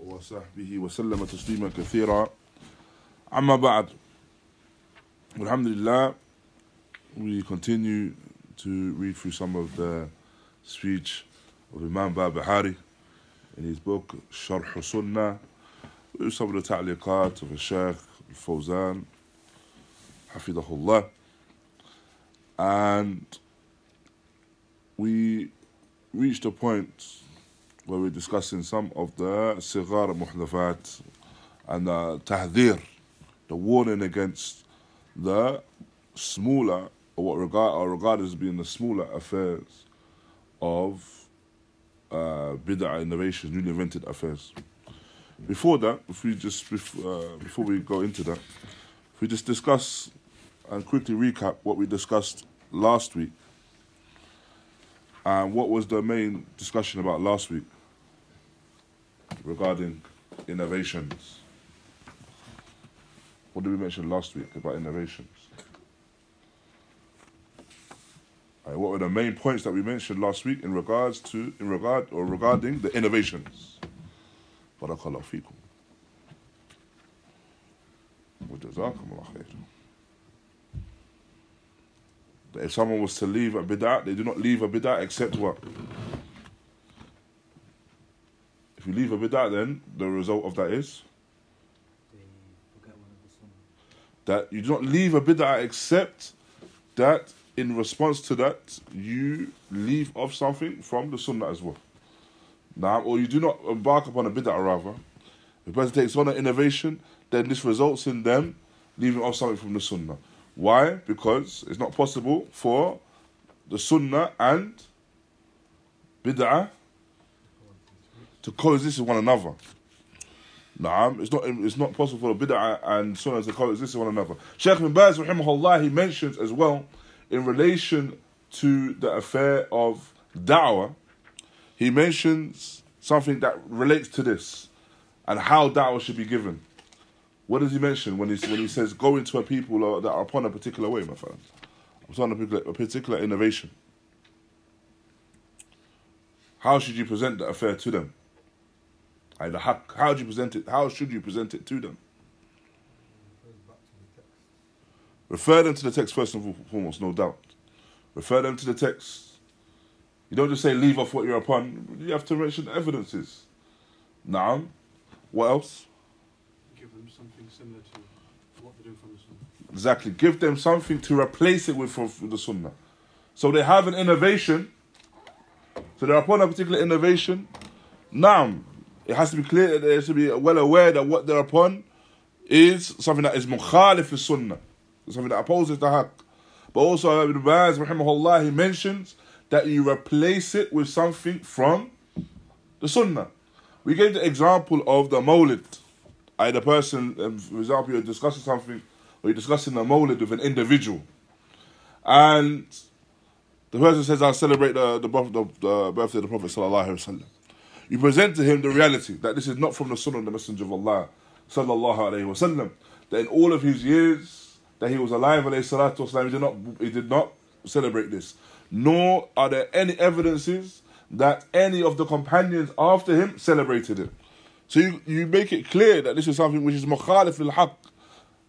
وصحبه وسلم تسليما كثيرا. أما بعد Alhamdulillah we continue to read through some of the speech of Imam Barbahari in his book Sharh Sunnah with some of the ta'liqat of Sheikh Fawzan Hafidahullah. And we reached a point where we're discussing some of the sigar muhdafat and the tahdhir, the warning against the smaller, or what regard, are regarded as being the smaller affairs of uh, bid'ah innovations, newly invented affairs. Before that, if we just uh, before we go into that, if we just discuss and quickly recap what we discussed last week, and what was the main discussion about last week regarding innovations. What did we mention last week about innovations? Right, what were the main points that we mentioned last week in regards to in regard or regarding the innovations? Barakallahu fikum. If someone was to leave a bid'ah, they do not leave a bid'ah except what? If you leave a bid'ah, then the result of that is They forget one of the sunnah. that you do not leave a bid'ah except that in response to that you leave off something from the sunnah as well. Now, or you do not embark upon a bid'ah rather. If a person takes on an innovation, then this results in them leaving off something from the sunnah. Why? Because it's not possible for the sunnah and bid'ah to coexist with one another. Naam, it's not it's not possible for the bid'ah and sunnah to coexist with one another. Sheikh bin Baz, rahimahullah, he mentions as well in relation to the affair of da'wah, he mentions something that relates to this and how da'wah should be given. What does he mention when he when he says go into a people that are upon a particular way, my friends? Upon a particular, a particular innovation. How should you present the affair to them? The haq, how do you present it? How should you present it to them? Goes back to the text. Refer them to the text first and foremost, no doubt. Refer them to the text. You don't just say leave off what you're upon. You have to mention evidences. Now, what else? give them something similar to what they do from the sunnah. Exactly. Give them something to replace it with from from the sunnah. So they have an innovation. So they're upon a particular innovation. Now, it has to be clear that they should be well aware that what they're upon is something that is mukhalif to sunnah. Something that opposes the haqq. But also Ibn Baz, rahimahullah, he mentions that you replace it with something from the sunnah. We gave the example of the mawlid. I had a person, um, for example, you're discussing something, or you're discussing the mawlid with an individual. And the person says, I'll celebrate the, the, the, the birthday of the Prophet. Sallallahu Alaihi Wasallam. You present to him the reality that this is not from the sunnah of the Messenger of Allah. Sallallahu Alaihi Wasallam. That in all of his years that he was alive, alayhi salatu wasalam, he did not, he did not celebrate this. Nor are there any evidences that any of the companions after him celebrated it. So you, you make it clear that this is something which is mukhalif al haqq,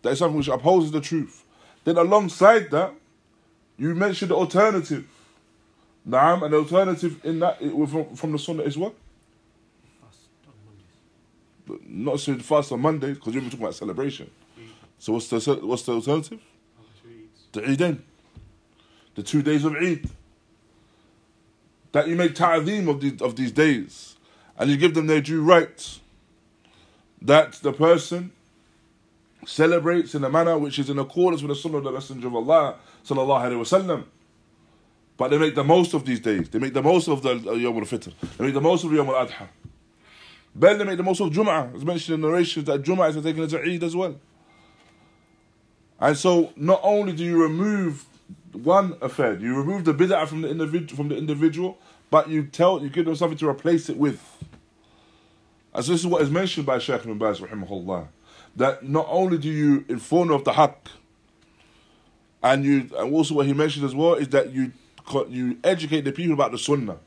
that is something which opposes the truth. Then alongside that, you mention the alternative. Naam, an alternative in that from, from the sunnah is what? Fast on Mondays. But Not so fast on Mondays, because you're talking about celebration. Eid, So what's the what's the alternative? The Eidain. The two days of Eid. That you make ta'zeem of these, of these days. And you give them their due rights. That the person celebrates in a manner which is in accordance with the sunnah of the Messenger of Allah sallallahu alaihi wasallam. But they make the most of these days. They make the most of the uh, Yawm al-Fitr. They make the most of Yawm al-Adha. They make the most of Jum'ah. It's mentioned in the narrations that Jum'ah is taken into Eid as well. And so, not only do you remove one affair, you remove the bid'ah from the individual, from the individual, but you tell, you give them something to replace it with. And so, this is what is mentioned by Shaykh ibn Baz, rahimahullah, that not only do you inform of the haqq, and you, and also what he mentioned as well is that you, you educate the people about the sunnah,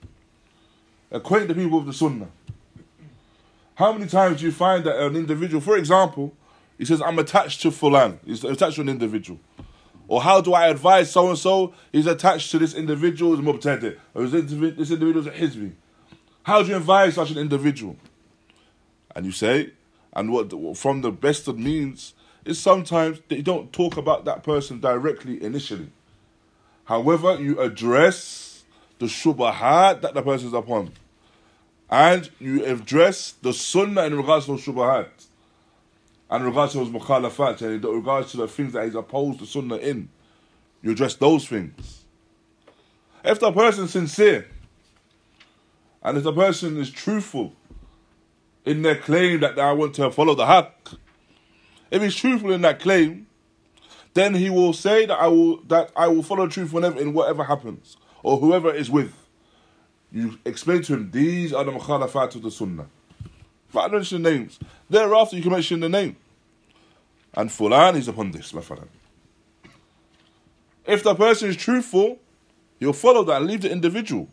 acquaint the people with the sunnah. How many times do you find that an individual, for example, he says, I'm attached to Fulan, he's attached to an individual. Or how do I advise so and so? He's attached to this individual, is Mubtadi, or this individual is a Hizbi. How do you advise such an individual? And you say, and what from the best of means is sometimes they don't talk about that person directly initially. However, you address the shubahat that the person is upon. And you address the sunnah in regards to shubahat. And regards to his mukhalafat, and in regards to the things that he's opposed to sunnah in. You address those things. If the person is sincere, and if the person is truthful in their claim that I want to follow the haqq, if he's truthful in that claim, then he will say that I will that I will follow truth whenever in whatever happens or whoever is with. You explain to him, these are the mukhalafat of the sunnah. But mention the names. Thereafter, you can mention the name. And Fulan is upon this, mafalan. If the person is truthful, you'll follow that and leave the individual.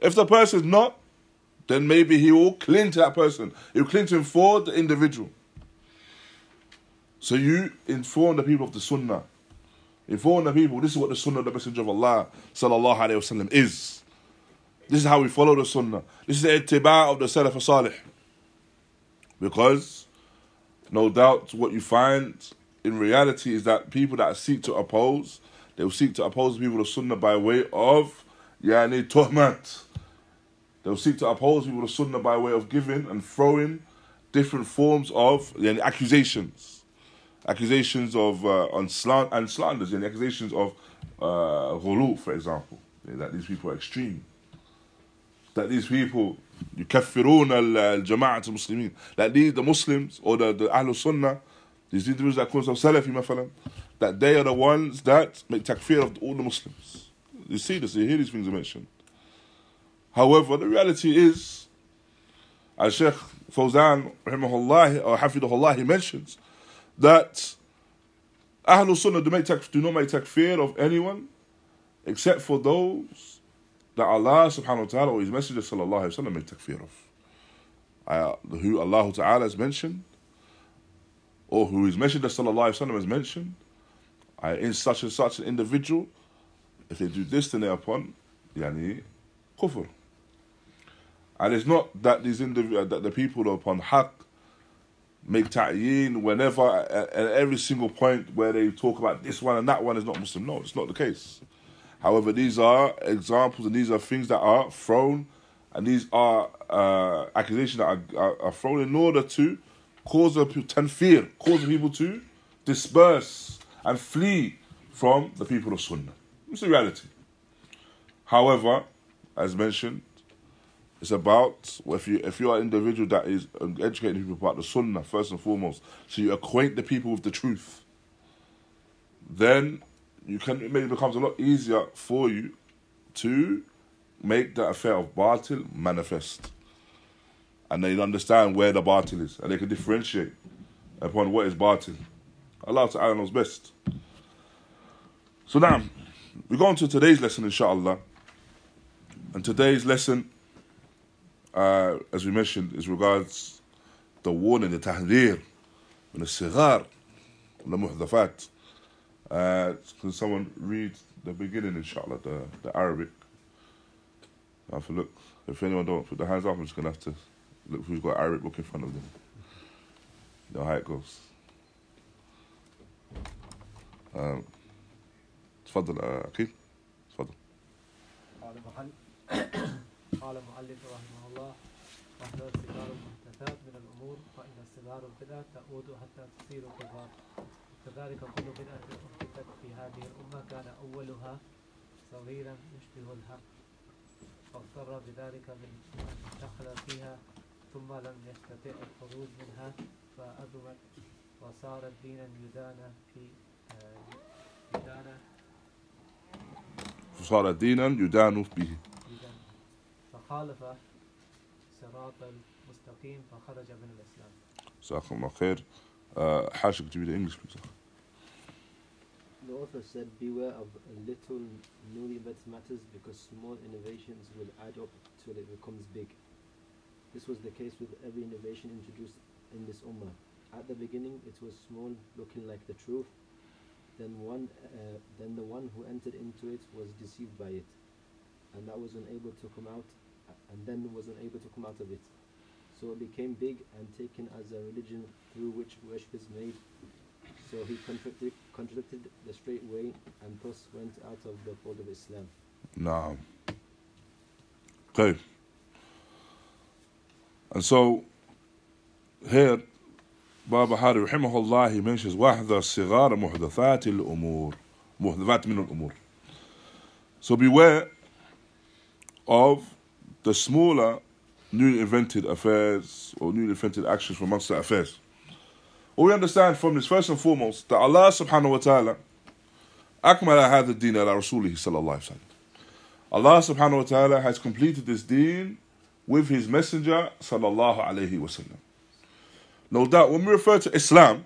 If the person is not, then maybe he will cling to that person. He'll cling to him for the individual. So you inform the people of the sunnah. Inform the people, this is what the sunnah of the Messenger of Allah sallallahu alayhi wasallam is. This is how we follow the Sunnah. This is the ittiba' of the Salaf Salih. Because, no doubt, what you find in reality is that people that seek to oppose, they will seek to oppose people of Sunnah by way of yani tuhmat. They'll seek to oppose people of Sunnah by way of giving and throwing different forms of yani, accusations accusations of uh, on slant and slanders and accusations of uh, ghulu, for example, that these people are extreme, that these people يكفرون الجماعة المسلمين that these the Muslims or the, the Ahlul Sunnah these individuals that call themselves Salafi مثلا that they are the ones that make takfir of all the Muslims you see this you hear these things mentioned however the reality is as Sheikh Fawzan rahimahullah or hafidahullah he mentions that Ahlul Sunnah do, make tak- do not make takfir of anyone except for those that Allah subhanahu wa ta'ala or His Messenger sallallahu alayhi wa sallam make takfir of. Uh, who Allah ta'ala has mentioned, or who His Messenger sallallahu alayhi wa sallam has mentioned, uh, in such and such an individual, if they do this, then they're upon yani, kufr. And it's not that these indiv- that the people upon haqq make ta'yin whenever at, at every single point where they talk about this one and that one is not Muslim. No, it's not the case. However, these are examples and these are things that are thrown and these are uh, accusations that are, are, are, thrown in order to cause the tanfir, cause people to disperse and flee from the people of Sunnah. It's the reality. However, as mentioned, it's about if you if you are an individual that is educating people about the Sunnah first and foremost, so you acquaint the people with the truth. Then you can it maybe becomes a lot easier for you to make that affair of bartil manifest. And they understand where the bartil is and they can differentiate upon what is Bartil. Allah Ta'ala knows best. So now we go on to today's lesson inshallah. And today's lesson uh, as we mentioned is regards the warning, the tahdir, and the sigar, the muhdafat. Uh, can someone read the beginning, inshallah, the, the Arabic? I have to look. If anyone don't put their hands up, I'm just gonna have to look who's got Arabic book in front of them. You know how it goes. Um, تفضل أكيد تفضل قال محل قال المؤلف رحمه الله واحذر صغار المحدثات من الامور فان صغار البدع تعود حتى تصير كبار كذلك كل بدعه احدثت في هذه الأمة كان أولها صغيرا يشبه الحق فاضطر بذلك من من دخل فيها ثم لم يستطع الخروج منها فأذمت وصارت دينا يدان في آه، يدان فصار دينا يدان به. إذا فخالف صراط المستقيم فخرج من الإسلام. جزاكم الله خير. حاشا could you read the author said, Beware of little newlyweds matters because small innovations will add up till it becomes big. This was the case with every innovation introduced in this ummah. At the beginning, it was small, looking like the truth. Then one, uh, then the one who entered into it was deceived by it, and that was unable to come out, and then was unable to come out of it. So it became big and taken as a religion through which worship is made. So he contradicted, contradicted the straight way and thus went out of the fold of Islam. Naam. Okay. And so here Baba Hari rahimahullah he mentions واحذر صغار محدثات الأمور محدثات من الأمور So beware of the smaller newly invented affairs or newly invented actions from amongst the affairs. What we understand from this first and foremost that Allah subhanahu wa ta'ala أكمل هذا الدين على رسوله صلى الله عليه وسلم Allah subhanahu wa ta'ala has completed this deen with his messenger sallallahu alayhi wasallam. No doubt, when we refer to Islam,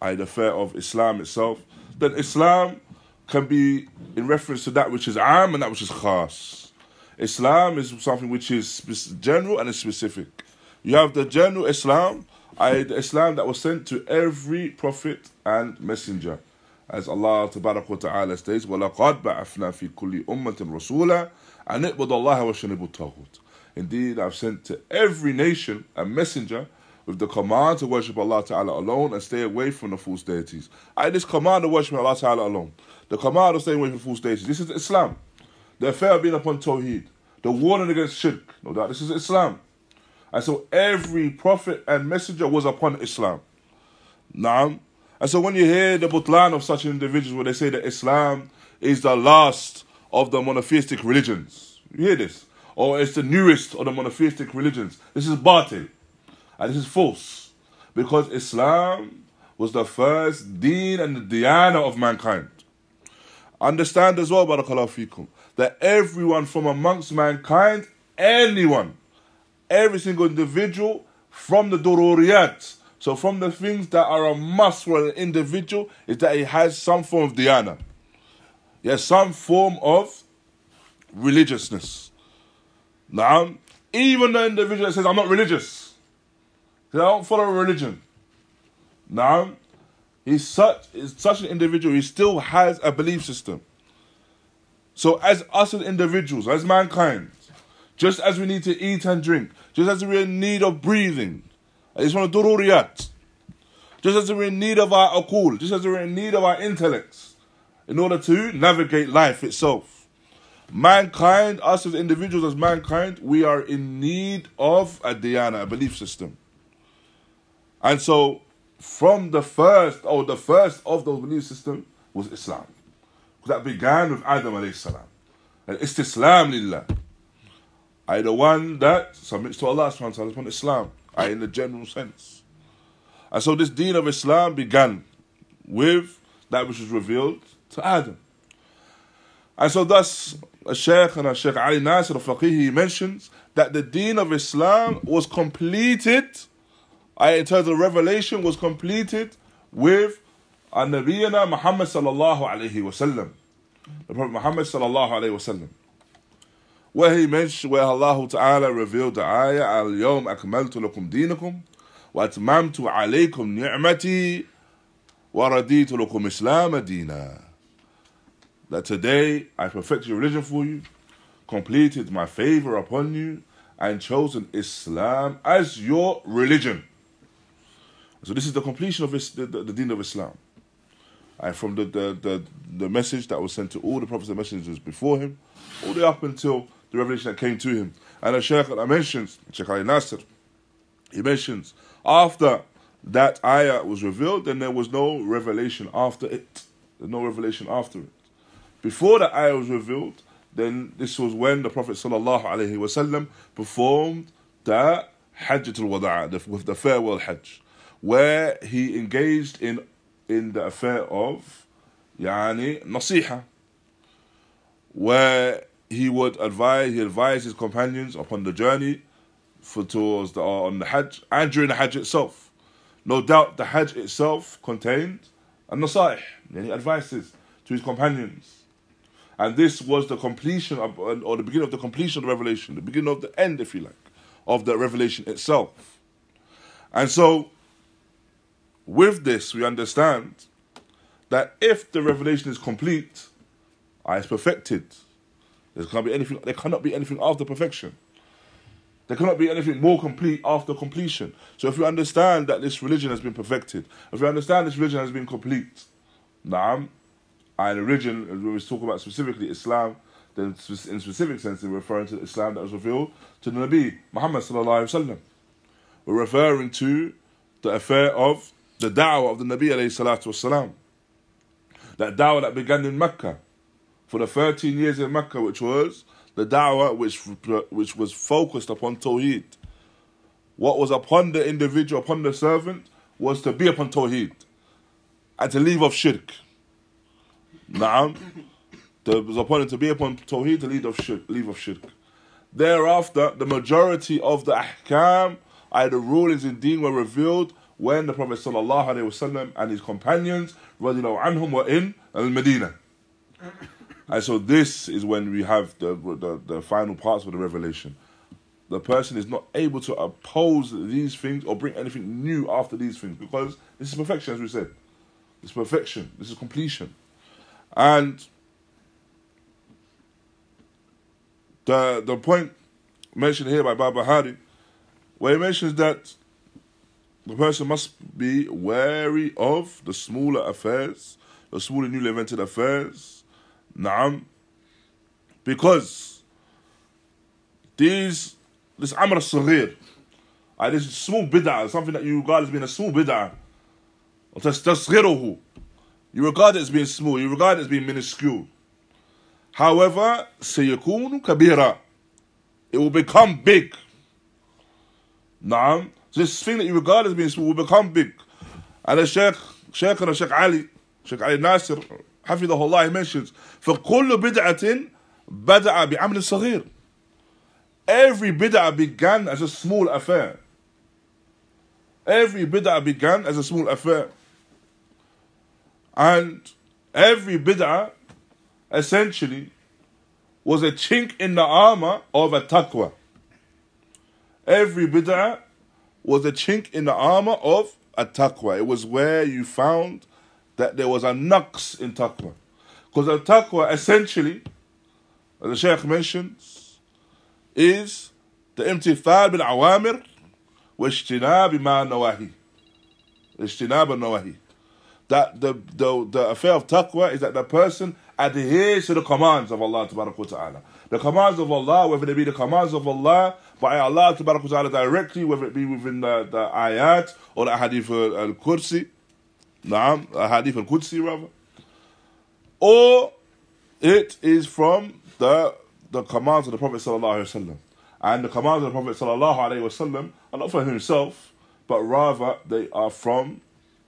i.e. the affair of Islam itself, then Islam can be in reference to that which is am and that which is khas. Islam is something which is spec- general and is specific. You have the general Islam, i.e. the Islam that was sent to every prophet and messenger. As Allah Tabarak wa Ta'ala states, وَلَقَدْ بَعَثْنَا فِي كُلِّ أُمَّةٍ رَسُولًا أَنِ اعْبُدُوا اللَّهَ وَاجْتَنِبُوا الطَّاغُوتَ Indeed, I've sent to every nation a messenger with the command to worship Allah Ta'ala alone and stay away from the false deities. I this command to worship Allah Ta'ala alone. The command of staying away from false deities. This is Islam. The affair of being upon Tawheed. The warning against shirk. No doubt this is Islam. And so every prophet and messenger was upon Islam. Naam. And so when you hear the butlan of such individuals where they say that Islam is the last of the monotheistic religions, you hear this? Or it's the newest of the monotheistic religions. This is batil. And this is false. Because Islam was the first deen and the diyana of mankind. Understand as well, barakallahu fikum, that everyone from amongst mankind, anyone, every single individual from the dururiyat, so from the things that are a must for an individual, is that he has some form of diyana. He has some form of religiousness. Now, even the individual that says, I'm not religious, I don't follow a religion. Now, he's such, he's such an individual, he still has a belief system. So, as us as individuals, as mankind, just as we need to eat and drink, just as we're in need of breathing, it's of dururiyat, just as we're in need of our akul, just as we're in need of our intellects, in order to navigate life itself. Mankind, us as individuals, as mankind, we are in need of a diyana, a belief system. And so, from the first, or the first of those belief system was Islam. That began with Adam alayhi salam. And istislam lillah. I the one that submits to Allah subhanahu wa Islam. I in the general sense. And so this deen of Islam began with that which was revealed to Adam. And so thus, a Shaykh and a Shaykh Ali Nasir al-Faqih, he mentions that the deen of Islam was completed, in terms of revelation, was completed with an Nabiyana Muhammad sallallahu alayhi wa sallam. The Prophet Muhammad sallallahu alayhi wa sallam. Where he mentioned, where Allah Ta'ala revealed the ayah, Al-Yawm akmaltu lakum dinakum, wa atmamtu alaykum ni'mati, wa raditu lakum islam dina that today I perfected your religion for you, completed my favor upon you, and chosen Islam as your religion. So this is the completion of this, the, the, the deen of Islam. And from the, the, the, the message that was sent to all the prophets and messengers before him, all the way up until the revelation that came to him. And the Shaykh I mentions, Shaykh Ali Nasir, he mentions, after that ayah was revealed, then there was no revelation after it. There's no revelation after it. Before the ayah was revealed, then this was when the Prophet wasallam performed the Hajjatul Wada' with the farewell Hajj, where he engaged in in the affair of yani nasiha, where he would advise he advised his companions upon the journey for towards the on the Hajj and during the Hajj itself. No doubt the Hajj itself contained a nasaih, yani advices to his companions. And this was the completion of, or the beginning of the completion of the revelation, the beginning of the end, if you like, of the revelation itself. And so, with this, we understand that if the revelation is complete, uh, it's perfected. There cannot be anything. There cannot be anything after perfection. There cannot be anything more complete after completion. So if you understand that this religion has been perfected, if you understand this religion has been complete, Naam, and religion, when we talk about specifically Islam, then in specific sense, we're referring to Islam that was revealed to the Nabi Muhammad wasallam. We're referring to the affair of the da'wah of the Nabi alayhi salatu wasalam. That da'wah that began in Mecca for the 13 years in Mecca, which was the da'wah which, which was focused upon Tawheed. What was upon the individual, upon the servant, was to be upon Tawheed and to leave off shirk. Naam. There was upon to be upon Tawheed, to leave off shirk. Leave off shirk. Thereafter, the majority of the ahkam, i.e. the rulings in deen were revealed when the Prophet ﷺ and his companions anhum, were in Al-Medina. And so this is when we have the, the, the final parts of the revelation. The person is not able to oppose these things or bring anything new after these things because this is perfection, as we said. It's perfection. This is completion. And the the point mentioned here by Barbahari, where he mentions that the person must be wary of the smaller affairs, the smaller newly invented affairs, Naam. Because these, this Amr Saghir, uh, this small bid'ah, something that you regard as being a small bid'ah, or tasghirahu, you regard it as being small, you regard it as being minuscule. However, سيكون kabira, It will become big. Naam. So this thing that you regard as being small will become big. And the Sheikh, Sheikh and Sheikh Ali, Sheikh Ali Nasir, حفظه الله he mentions فكل بدعة بدأ بعمل صغير every bid'ah began as a small affair every bid'ah began as a small affair and every bid'ah essentially was a chink in the armor of a taqwa every bid'ah was a chink in the armor of a taqwa it was where you found that there was a naqs in taqwa. Because the taqwa essentially, as the Shaykh mentions, is the imtithal bil awamir wa ijtinab ma nawahi. Ijtinab nawahi. That the, the, the affair of taqwa is that the person adheres to the commands of Allah Ta'ala. The commands of Allah, whether they be the commands of Allah by Allah Ta'ala directly, whether it be within the, the ayat or the hadith al-kursi, Naam, a hadith al-Qudsi rather. Or it is from the the commands of the Prophet sallallahu alaihi wasallam. And the commands of the Prophet sallallahu alaihi wasallam are not from himself, but rather they are from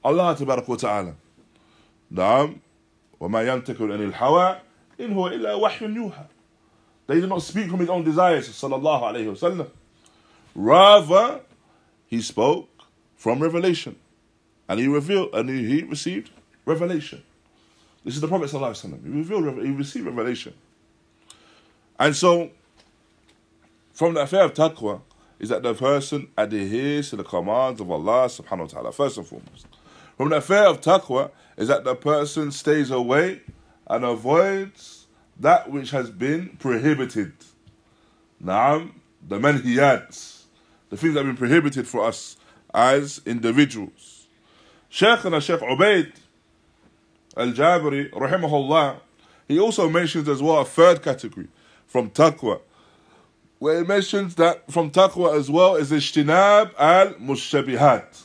Allah ta'ala. Naam, وما ينطق عن الهوى إن هو إلا وحي يوحى. They do not speak from his own desires, sallallahu alaihi wasallam. Rather, he spoke from revelation and he revealed and he, received revelation. This is the Prophet ﷺ. He revealed, he received revelation. And so, from the affair of taqwa, is that the person adheres to the commands of Allah subhanahu wa ta'ala, first and foremost. From the affair of taqwa is that the person stays away and avoids that which has been prohibited. Naam, the manhiyat, the things that have been prohibited for us as individuals. Shaykhina Shaykh Ubaid al-Jabiri, rahimahullah, he also mentions as well a third category from taqwa, where he mentions that from taqwa as well is ijtinab al-mushtabihat.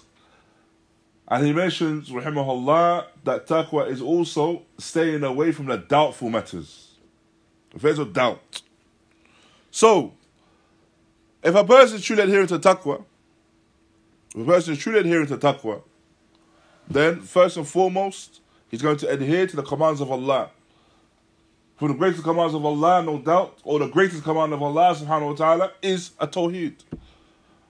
And he mentions, rahimahullah, that taqwa is also staying away from the doubtful matters. Affairs of doubt. So, if a person is truly adhering to taqwa, if a person is truly adhering to taqwa, then first and foremost, he's going to adhere to the commands of Allah. For the greatest commands of Allah, no doubt, or the greatest command of Allah subhanahu wa ta'ala is a tawheed.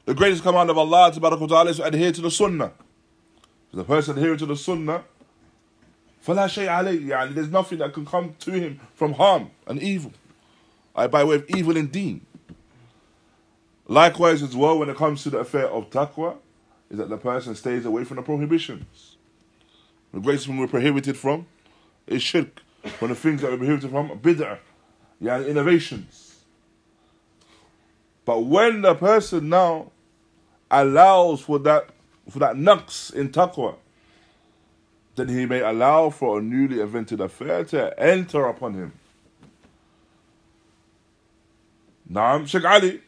The greatest command of Allah ta'ala is to adhere to the sunnah. If the person adhering to the sunnah, فَلَا شَيْء عَلَيْهِ يعني There's nothing that can come to him from harm and evil. by way of evil and deen. Likewise, as well, when it comes to the affair of taqwa, is that the person stays away from the prohibitions. The greatest thing we're prohibited from is shirk. One of the things that we're prohibited from, bid'ah, yeah, innovations. But when the person now allows for that for that naqs in taqwa, then he may allow for a newly invented affair to enter upon him. Naam, Sheikh Ali,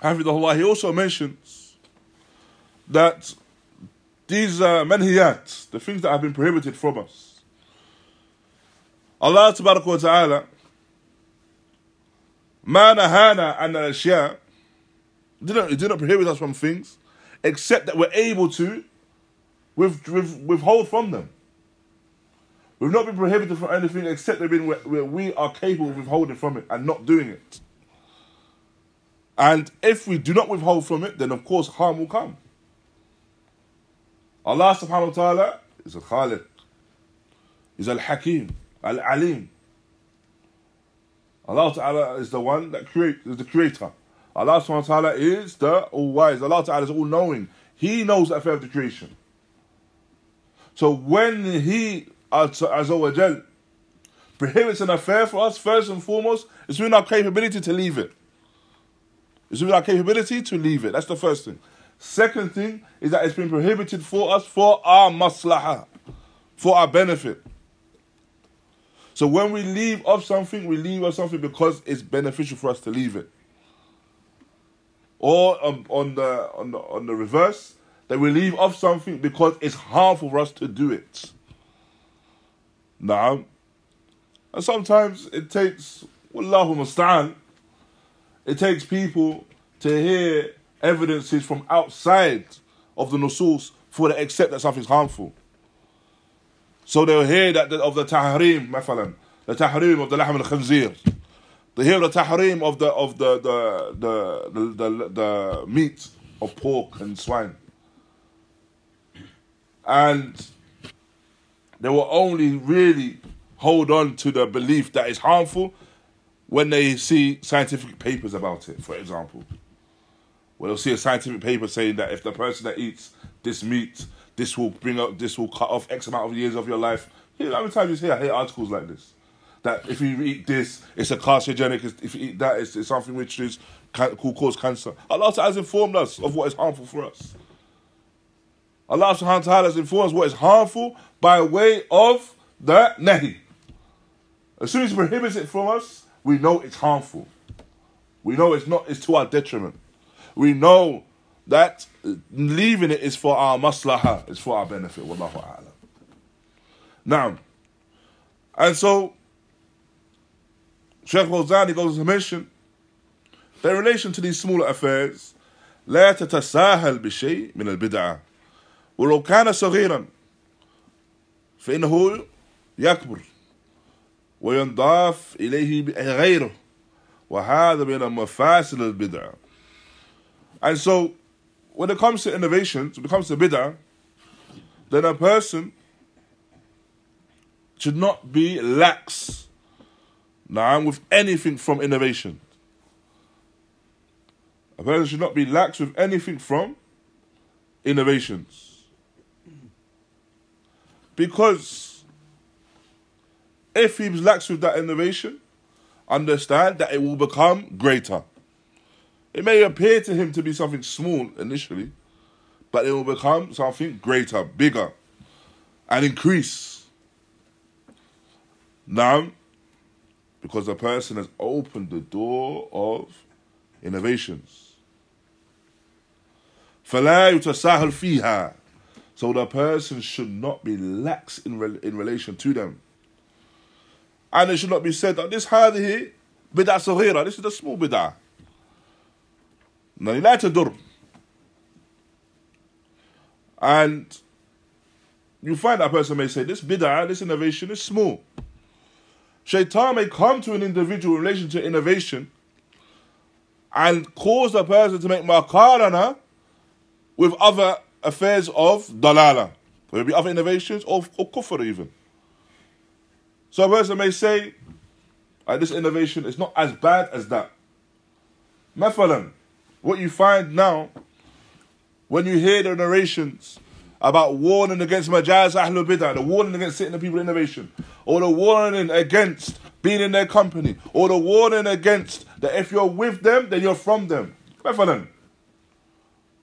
Hafidahullah, he also mentions that these uh, manhiyat, the things that have been prohibited from us, Allah Tabaraka wa Ta'ala, ما نهانا عن الأشياء didn't, it didn't prohibit us from things except that we're able to with, with, withhold from them. We've not been prohibited from anything except that where, where we are capable of withholding from it and not doing it. And if we do not withhold from it, then of course harm will come. Allah subhanahu wa ta'ala is a Khaliq, is al Hakim, al Alim. Allah ta'ala is the one that creates, is the creator. Allah subhanahu wa ta'ala is the all wise. Allah ta'ala is all knowing. He knows the affair of the creation. So when He, Azza prohibits an affair for us, first and foremost, it's within our capability to leave it. It's within our capability to leave it. That's the first thing. Second thing is that it's been prohibited for us for our maslaha, for our benefit. So when we leave off something, we leave off something because it's beneficial for us to leave it. Or um, on the on the on the reverse, that we leave off something because it's harmful for us to do it. Now, and sometimes it takes Wallahu musta'an, it takes people to hear evidences from outside of the nusus for to accept that something's harmful. So they'll hear that of the tahrim, مثلا, the tahrim of the lahm al-khanzir. They hear the tahrim of the of the the the, the, the, the meat of pork and swine. And they will only really hold on to the belief that it's harmful when they see scientific papers about it, for example. Well, they'll see a scientific paper saying that if the person that eats this meat, this will bring up, this will cut off X amount of years of your life. Know, how many times you hear, I hear articles like this? That if you eat this, it's a carcinogenic. If you eat that, it's, it's something which is can, could cause cancer. Allah has informed us of what is harmful for us. Allah subhanahu wa ta'ala has informed us what is harmful by way of the nahi. As soon as he prohibits it from us, we know it's harmful. We know it's not, it's to our detriment We know that leaving it is for our maslaha, it's for our benefit. Wallahu a'lam. Now, and so Sheikh Fawzani goes to mention that in relation to these smaller affairs, لا تتساهل بشيء من البدعة ولو كان صغيرا فإنه يكبر وينضاف إليه غيره وهذا من مفاسد البدعة and so when it comes to innovations when it comes to bid'ah then a person should not be lax now with anything from innovation a person should not be lax with anything from innovations because if he lax with that innovation, understand that it will become greater. It may appear to him to be something small initially, but it will become something greater, bigger, and increase. Now, because the person has opened the door of innovations. فلا يتساهل فيها so the person should not be lax in, re- in relation to them. And it should not be said that this هذه بدعة صغيرة, this is a small بدعة. لا تضر. And you find that person may say, this bid'ah, this innovation is small. Shaitan may come to an individual in relation to innovation and cause the person to make makarana with other affairs of dalala. There will be other innovations or, or kufr even. So a person may say, this innovation is not as bad as that. Mathalan, what you find now, when you hear the narrations about warning against majaz ahlul bid'ah, the warning against sitting the people innovation, or the warning against being in their company, or the warning against that if you're with them, then you're from them. Mathalan.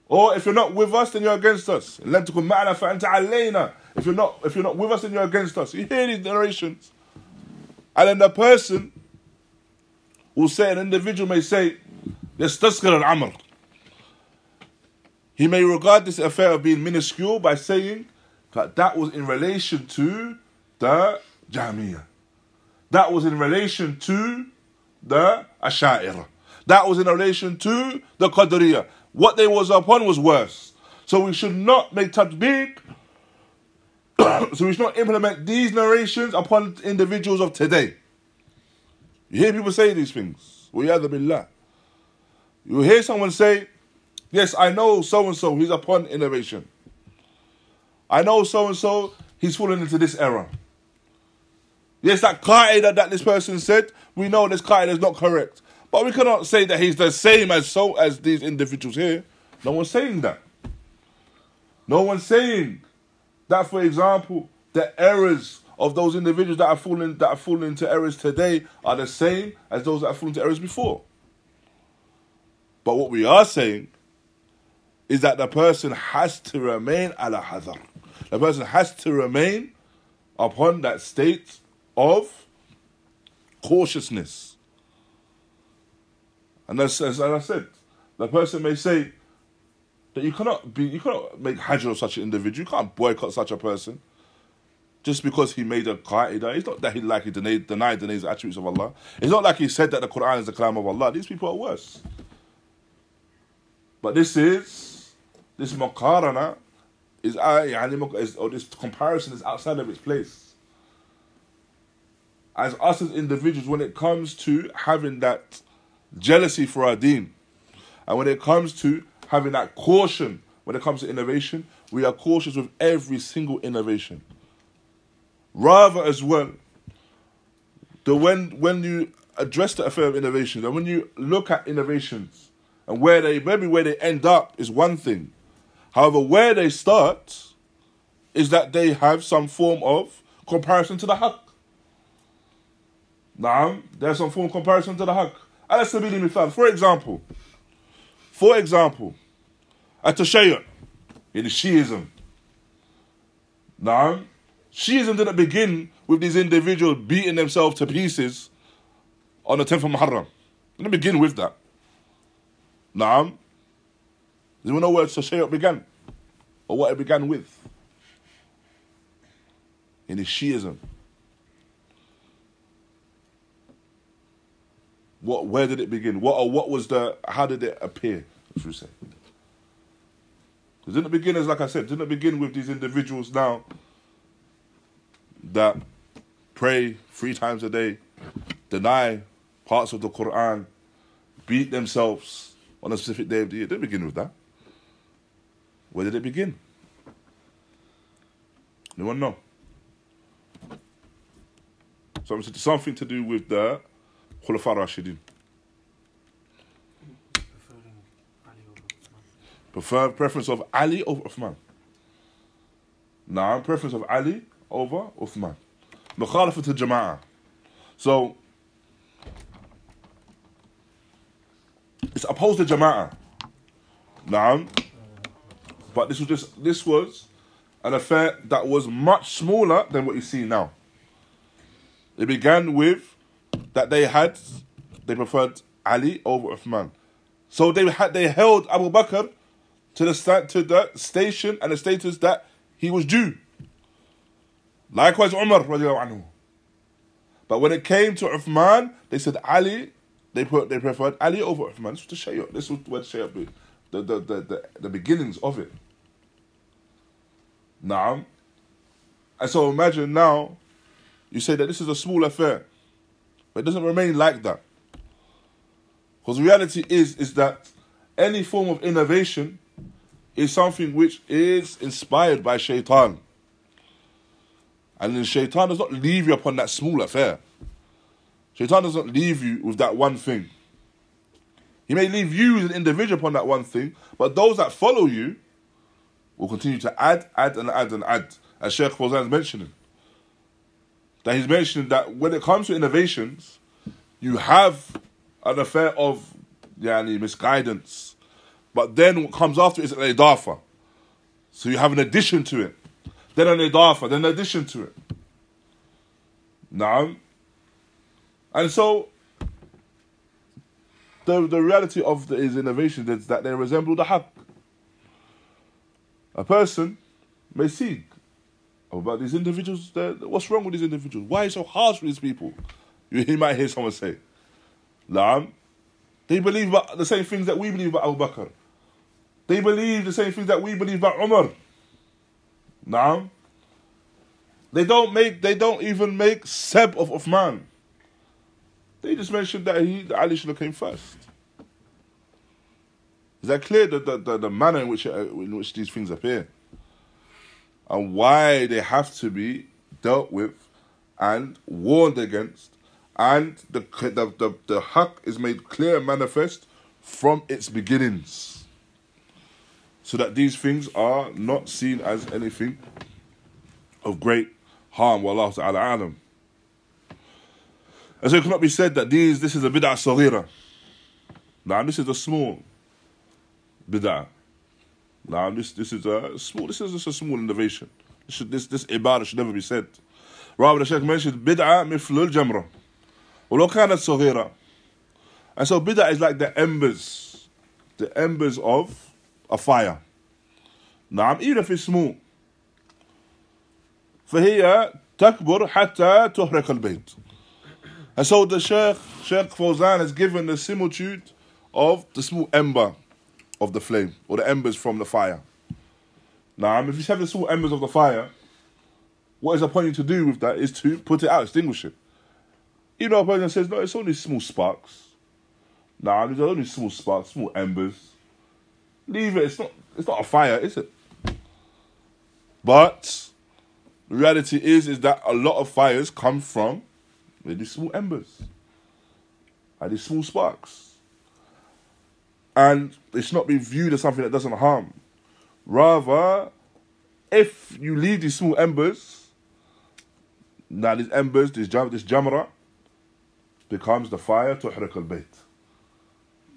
Or if you're not with us, then you're against us. لم تكن معنا فأنت علينا. If you're not, if you're not with us, then you're against us. You hear these narrations, and then the person will say, an individual may say, he may regard this affair of being minuscule by saying that that was in relation to the Jahmiyyah, That was in relation to the Asha'ira. That was in relation to the Qadariyah. What they was upon was worse. So we should not make tatbiq. so we should not implement these narrations upon individuals of today. You hear people say these things. Wa billah. You hear someone say, Yes, I know so and so, he's upon innovation. I know so and so, he's fallen into this error. Yes, that qaida that that this person said, we know this qaida is not correct. But we cannot say that he's the same as so as these individuals here. No one's saying that. No one's saying that, for example, the errors of those individuals that are falling that are falling into errors today are the same as those that have fallen into errors before. But what we are saying is that the person has to remain ala hadar. The person has to remain upon that state of cautiousness. And as, as I said, the person may say that you cannot be, you cannot make hajr of such an individual. You can't boycott such a person just because he made a qaida. It's not that he like he denied, denied the attributes of Allah. It's not like he said that the Quran is the kalam of Allah. These people are worse. But this is this muqarana is, uh, is or this comparison is outside of its place. As us as individuals, when it comes to having that jealousy for our deen. And when it comes to having that caution, when it comes to innovation, we are cautious with every single innovation. Rather, as well, the when when you address the affair of innovations and when you look at innovations and where they maybe where they end up is one thing. However, where they start is that they have some form of comparison to the haqq. Now, there's some form of comparison to the haqq. Al-Sabili for example, for example, at-Tashayyu, in Shiism. Now, Shiism didn't begin with these individuals beating themselves to pieces on the 10th of Muharram. Let me begin with that now do you know where Tashayyu began or what it began with in his Shiism What? Where did it begin? What? Or what was the? How did it appear? Should we say? Didn't it begin as, like I said, didn't it begin with these individuals now that pray three times a day, deny parts of the Quran, beat themselves on a specific day of the year? Didn't begin with that. Where did it begin? Anyone know? Something to, something to do with the Khulafa Rashidin. Prefer preference of Ali over Uthman. Now, preference of Ali over Uthman. Mukhalafat to Jama'ah. So, it's opposed to Jama'ah. Now, but this was just this was an affair that was much smaller than what you see now. It began with that they had they preferred Ali over Uthman. So they had they held Abu Bakr to the to the station and the status that he was due. Likewise Umar anhu. But when it came to Uthman, they said Ali, they put they preferred Ali over Uthman. This was the Shaykh. This was where the Shaykh be. The, the, the, the, the beginnings of it. Now, and so imagine now, you say that this is a small affair, but it doesn't remain like that. Because reality is, is that any form of innovation is something which is inspired by shaitan. And then shaitan does not leave you upon that small affair. Shaitan does not leave you with that one thing. He may leave you as an individual upon that one thing, but those that follow you will continue to add, add, and add, and add. As Sheikh Fawzan is mentioning. That he's mentioning that when it comes to innovations, you have an affair of yani, misguidance. But then what comes after is an idafa. So you have an addition to it. Then an idafa, then an addition to it. Now, and so the the reality of the, his innovation is that they resemble the haqq. A person may see about these individuals. What's wrong with these individuals? Why so harsh with these people? You he might hear someone say, "Lam, they believe about the same things that we believe about Abu Bakr. They believe the same things that we believe about Umar. Naam. They don't make. They don't even make Seb of Uthman. They just mentioned that he Ali should have came first. Is that clear? The the, the, the manner in which uh, in which these things appear, and why they have to be dealt with and warned against, and the the the, the haqq is made clear and manifest from its beginnings, so that these things are not seen as anything of great harm. Wallahu ta'ala alam. And so it cannot be said that these this is a bid'ah saghira. Now this is a small bid'ah. Now this this is a small this is just a small innovation. This should, this this ibadah should never be said. Rather the Sheikh mentioned bid'ah مثل الجمرة ولو كانت صغيرة. And so bid'ah is like the embers, the embers of a fire. Now even if it's small. فهي تكبر حتى تحرق البيت. And so the Sheikh, Sheikh Fawzan has given the similitude of the small ember of the flame, or the embers from the fire. Now, if you have the small embers of the fire, what is point to do with that is to put it out, extinguish it. Even though a person says, no, it's only small sparks. Nah, there's only small sparks, small embers. Leave it, it's not, it's not a fire, is it? But the reality is, is that a lot of fires come from these small embers, and these small sparks. And it should not be viewed as something that doesn't harm. Rather, if you leave these small embers, now these embers, this, jam, this jamra, becomes the fire to al bayt.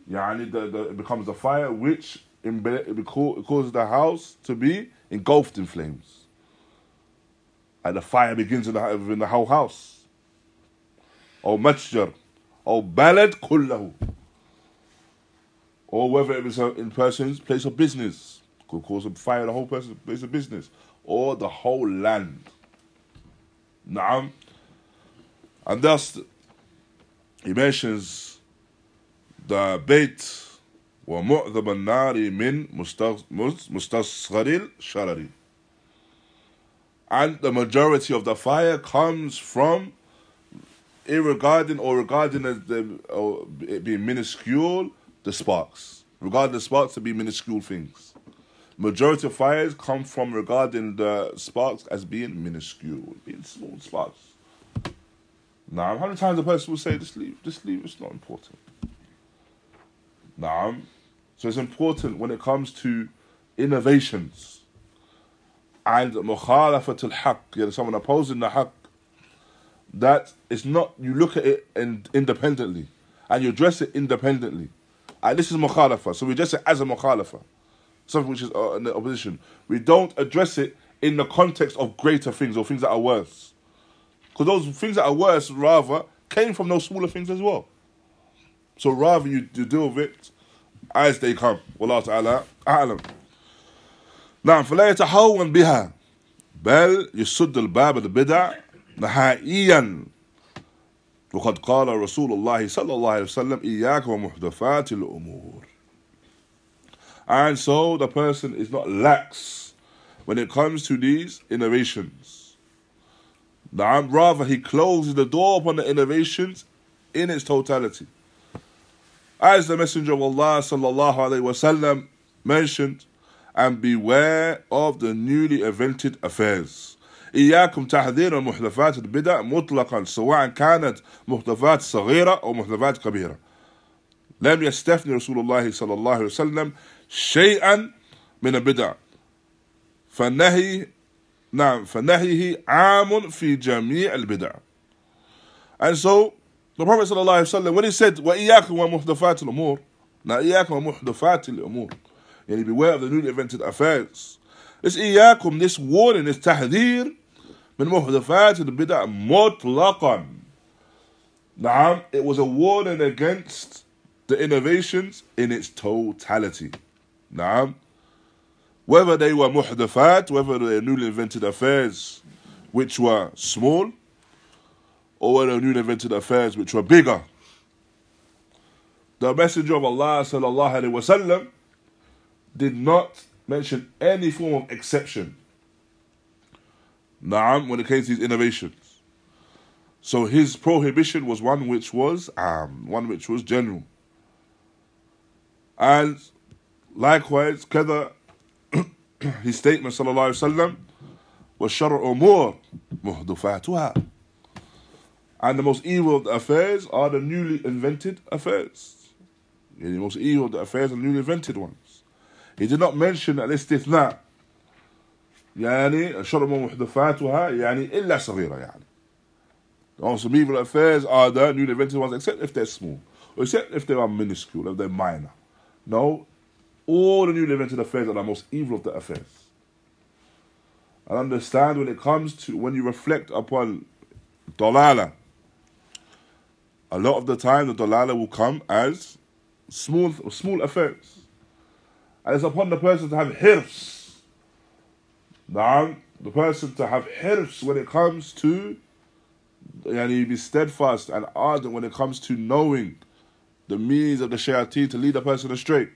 Yani the, the, it becomes the fire which it causes the house to be engulfed in flames. And the fire begins in the, in the whole house أو متجر أو بلد كله or whether it was a, in person's place of business could cause a fire in the whole person's place of business or the whole land نعم and thus he mentions the bait ومعظم النار من مستغ- مستصغر الشرر and the majority of the fire comes from regarding or regarding as the or it being minuscule, the sparks. Regarding the sparks to be minuscule things. Majority of fires come from regarding the sparks as being minuscule, being small sparks. Now, how many times a person will say, "Just leave, just leave. It's not important." Now, so it's important when it comes to innovations and mukhalafat al-haq, you know, someone opposing the haqq that it's not you look at it in, independently and you address it independently. And this is mukhalafa, so we address it as a mukhalafa, something which is uh, in the opposition. We don't address it in the context of greater things or things that are worse, because those things that are worse rather came from those smaller things as well. So rather you, you deal with it as they come. Wallahu ta'ala a'lam. نعم فلا يتهاون بها بل يسد الباب البدع نهائيا وقد قال رسول الله صلى الله عليه وسلم إياك ومحدثات الأمور and so the person is not lax when it comes to these innovations now rather he closes the door upon the innovations in its totality as the messenger of Allah sallallahu alaihi wasallam mentioned and beware of the newly invented affairs إياكم تحذير محدثات البدع مطلقا سواء كانت محدثات صغيرة أو محدثات كبيرة. لم يستثني رسول الله صلى الله عليه وسلم شيئا من البدع. فالنهي نعم فنهيه عام في جميع البدع. And so the Prophet صلى الله عليه وسلم when he said وإياكم ومحدثات الأمور. Now إياكم ومحدثات الأمور. يعني beware of the newly invented affairs. This إياكم this warning this تحذير من محدثات البدع مطلقا نعم it was a warning against the innovations in its totality. نعم whether they were muhdathat, whether they were newly invented affairs which were small, or whether newly invented affairs which were bigger. The Messenger of Allah وسلم, did not mention any form of exception Na'am, when it came to these innovations. So his prohibition was one which was um, one which was general. And likewise, kada his statement sallallahu alaihi wasallam was shar'u umur muhdufatuha. And the most evil of the affairs are the newly invented affairs. the most evil of the affairs are newly invented ones. He did not mention al-istithna, يعني شر أمور محدثاتها يعني إلا صغيرة يعني. The most evil affairs are the newly invented ones except if they're small or except if they are minuscule, if they're minor. No, all the newly invented affairs are the most evil of the affairs. And understand when it comes to when you reflect upon dalala, a lot of the time the dalala will come as small small affairs. And it's upon the person to have hirs. now, the person to have hirs when it comes to yani be steadfast and ardent when it comes to knowing the means of the shayateen to lead a person astray.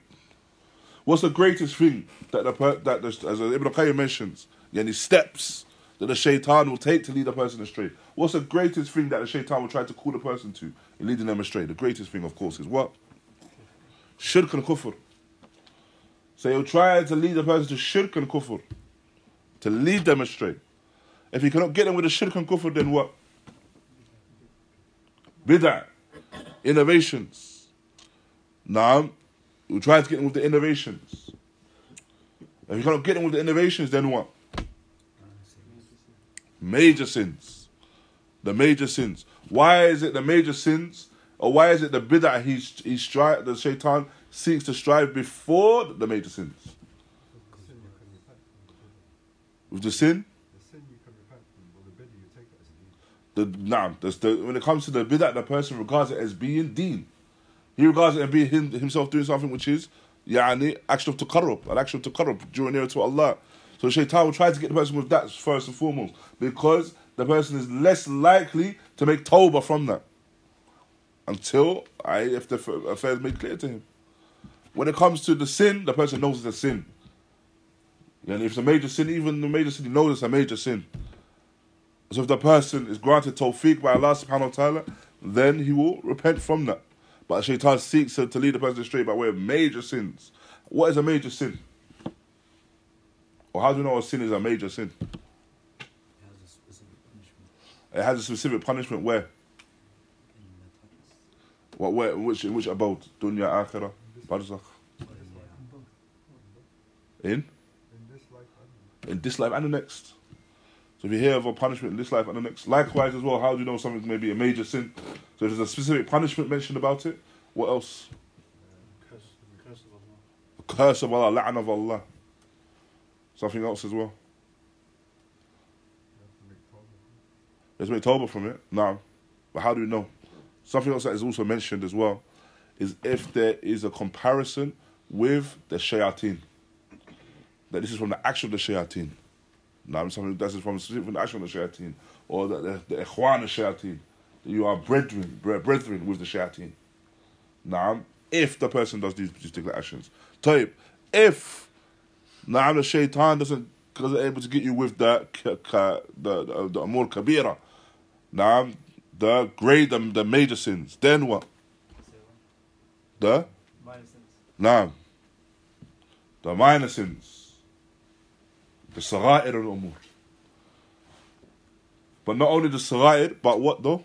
What's the greatest thing that the that the, as Ibn Qayyim mentions, yani steps that the shaitan will take to lead a person astray? What's the greatest thing that the shaitan will try to call a person to in leading them astray? The greatest thing, of course, is what? Shirk and kufr. So he'll try to lead a person to shirk and kufr, to lead them astray. If you cannot get them with the shirk and kufr, then what? Bid'ah, innovations. Now, we'll try to get them with the innovations. If you cannot get them with the innovations, then what? Major sins. The major sins. Why is it the major sins? Or why is it the bid'ah he, he strive, the shaitan seeks to strive before the major sins? With the sin? The sin you can repent from, or the bid'ah you take it as a deed. The nah, that's the when it comes to the bid'ah, the person regards it as being deen. He regards it as being him, himself doing something which is yani action of taqarrub, an action of taqarrub, drawing nearer to Allah. So shaitan will try to get the person with that first and foremost, because the person is less likely to make tawbah from that. Until I if the affair is made clear to him. When it comes to the sin, the person knows it's a And if it's a major sin, even the major sin, he knows it's a major sin. So if the person is granted tawfiq by Allah subhanahu wa ta'ala, then he will repent from that. But shaitan seeks to, lead the person astray by way of major sins. What is a major sin? Or how do you know a sin is a major sin? It has a specific punishment It has a specific punishment where? What where which in which abode? Dunya akhirah, barzakh. In? In this life and In this life and the next. So if you hear of a punishment in this life and the next, likewise as well, how do you know something may be a major sin? So if there's a specific punishment mentioned about it, what else? curse, curse of Allah. The curse of Allah, Allah. Something else as well. You to make tawbah. From it. Now, but how do we know? Something else that is also mentioned as well is if there is a comparison with the shayateen. That this is from the action of the shayateen. Now, something that is from, from the action of the shayateen. Or the, the, the ikhwan of shayateen. You are brethren, brethren with the shayateen. Now, if the person does these particular actions. Taib, if Naam, the shaitan doesn't isn't able to get you with the the the, the amur kabira. Naam, the great the, the major sins. Then what? The Minor sins. Naam. The minor sins. The sarair al umur. But not only the sarair, but what though?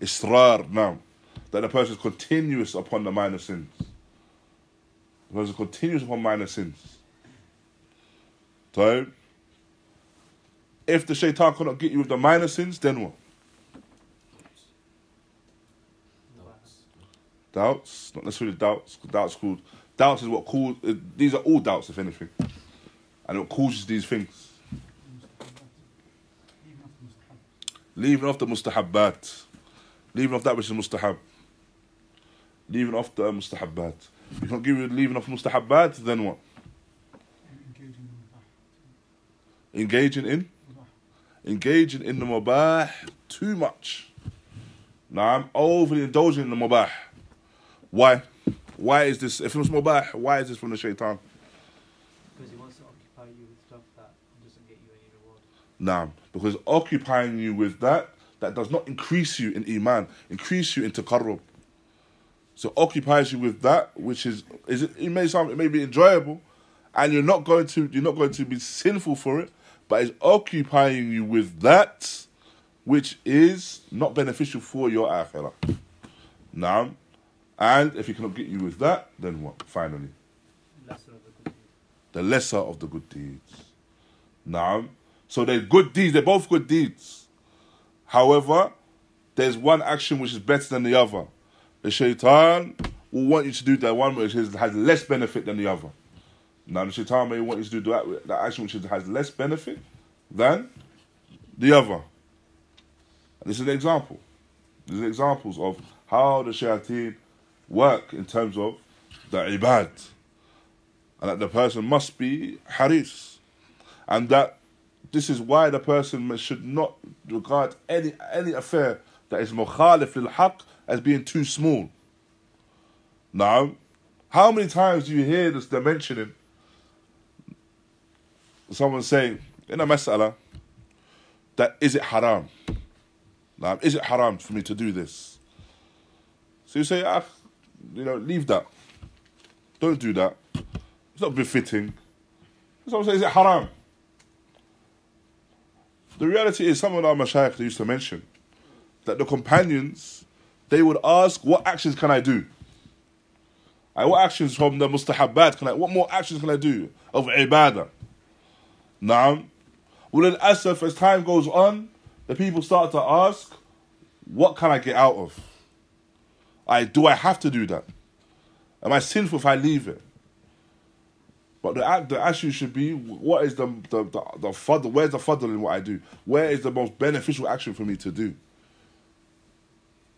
Israr now. that the person is continuous upon the minor sins. The person is continuous upon minor sins. So, if the shaitan cannot get you with the minor sins, then what? Doubts, not necessarily doubts. Doubts called doubts is what uh, These are all doubts, if anything, and it causes these things. Leaving off the mustahabbat, leaving off that which is mustahab, leaving off the uh, mustahabbat. You can't give you leaving off mustahabbat, then what? Engaging in, engaging in the mubah too much. Now I'm overly indulging in the mubah. Why? Why is this? If it's mubah, why is this from the shaitan? Because he wants to occupy you with stuff that doesn't get you any reward. Nah, because occupying you with that, that does not increase you in iman, increase you into taqarrub. So occupies you with that, which is is it, it may sound it may be enjoyable, and you're not going to you're not going to be sinful for it, but it's occupying you with that, which is not beneficial for your akhirah. Now, and if he cannot get you with that, then what? Finally, Lesser of the good deeds. the lesser of the good deeds. Now, so they're good deeds, they're both good deeds. However, there's one action which is better than the other. The shaitan will want you to do that one which has less benefit than the other. Now, the shaitan may want you to do that, that action which has less benefit than the other. This is an example. These are examples of how the shayateen work in terms of the ibad and that the person must be haris, and that this is why the person should not regard any any affair that is mukhalif lil haq as being too small. Now, how many times do you hear this? They're mentioning someone saying in a mas'ala that is it haram? Now, is it haram for me to do this? So you say, ah, you know, leave that. Don't do that. It's not befitting. Someone says, is it haram? The reality is, some of our mashayikh used to mention that the companions, they would ask, what actions can I do? Like, what actions from the mustahabbat can I, what more actions can I do of ibadah? Now, well, then, asaf, as time goes on, the people start to ask, what can I get out of? I, do I have to do that? Am I sinful if I leave it? But the the issue should be what is the the the, the fadl, Where's the fadl in what I do? Where is the most beneficial action for me to do?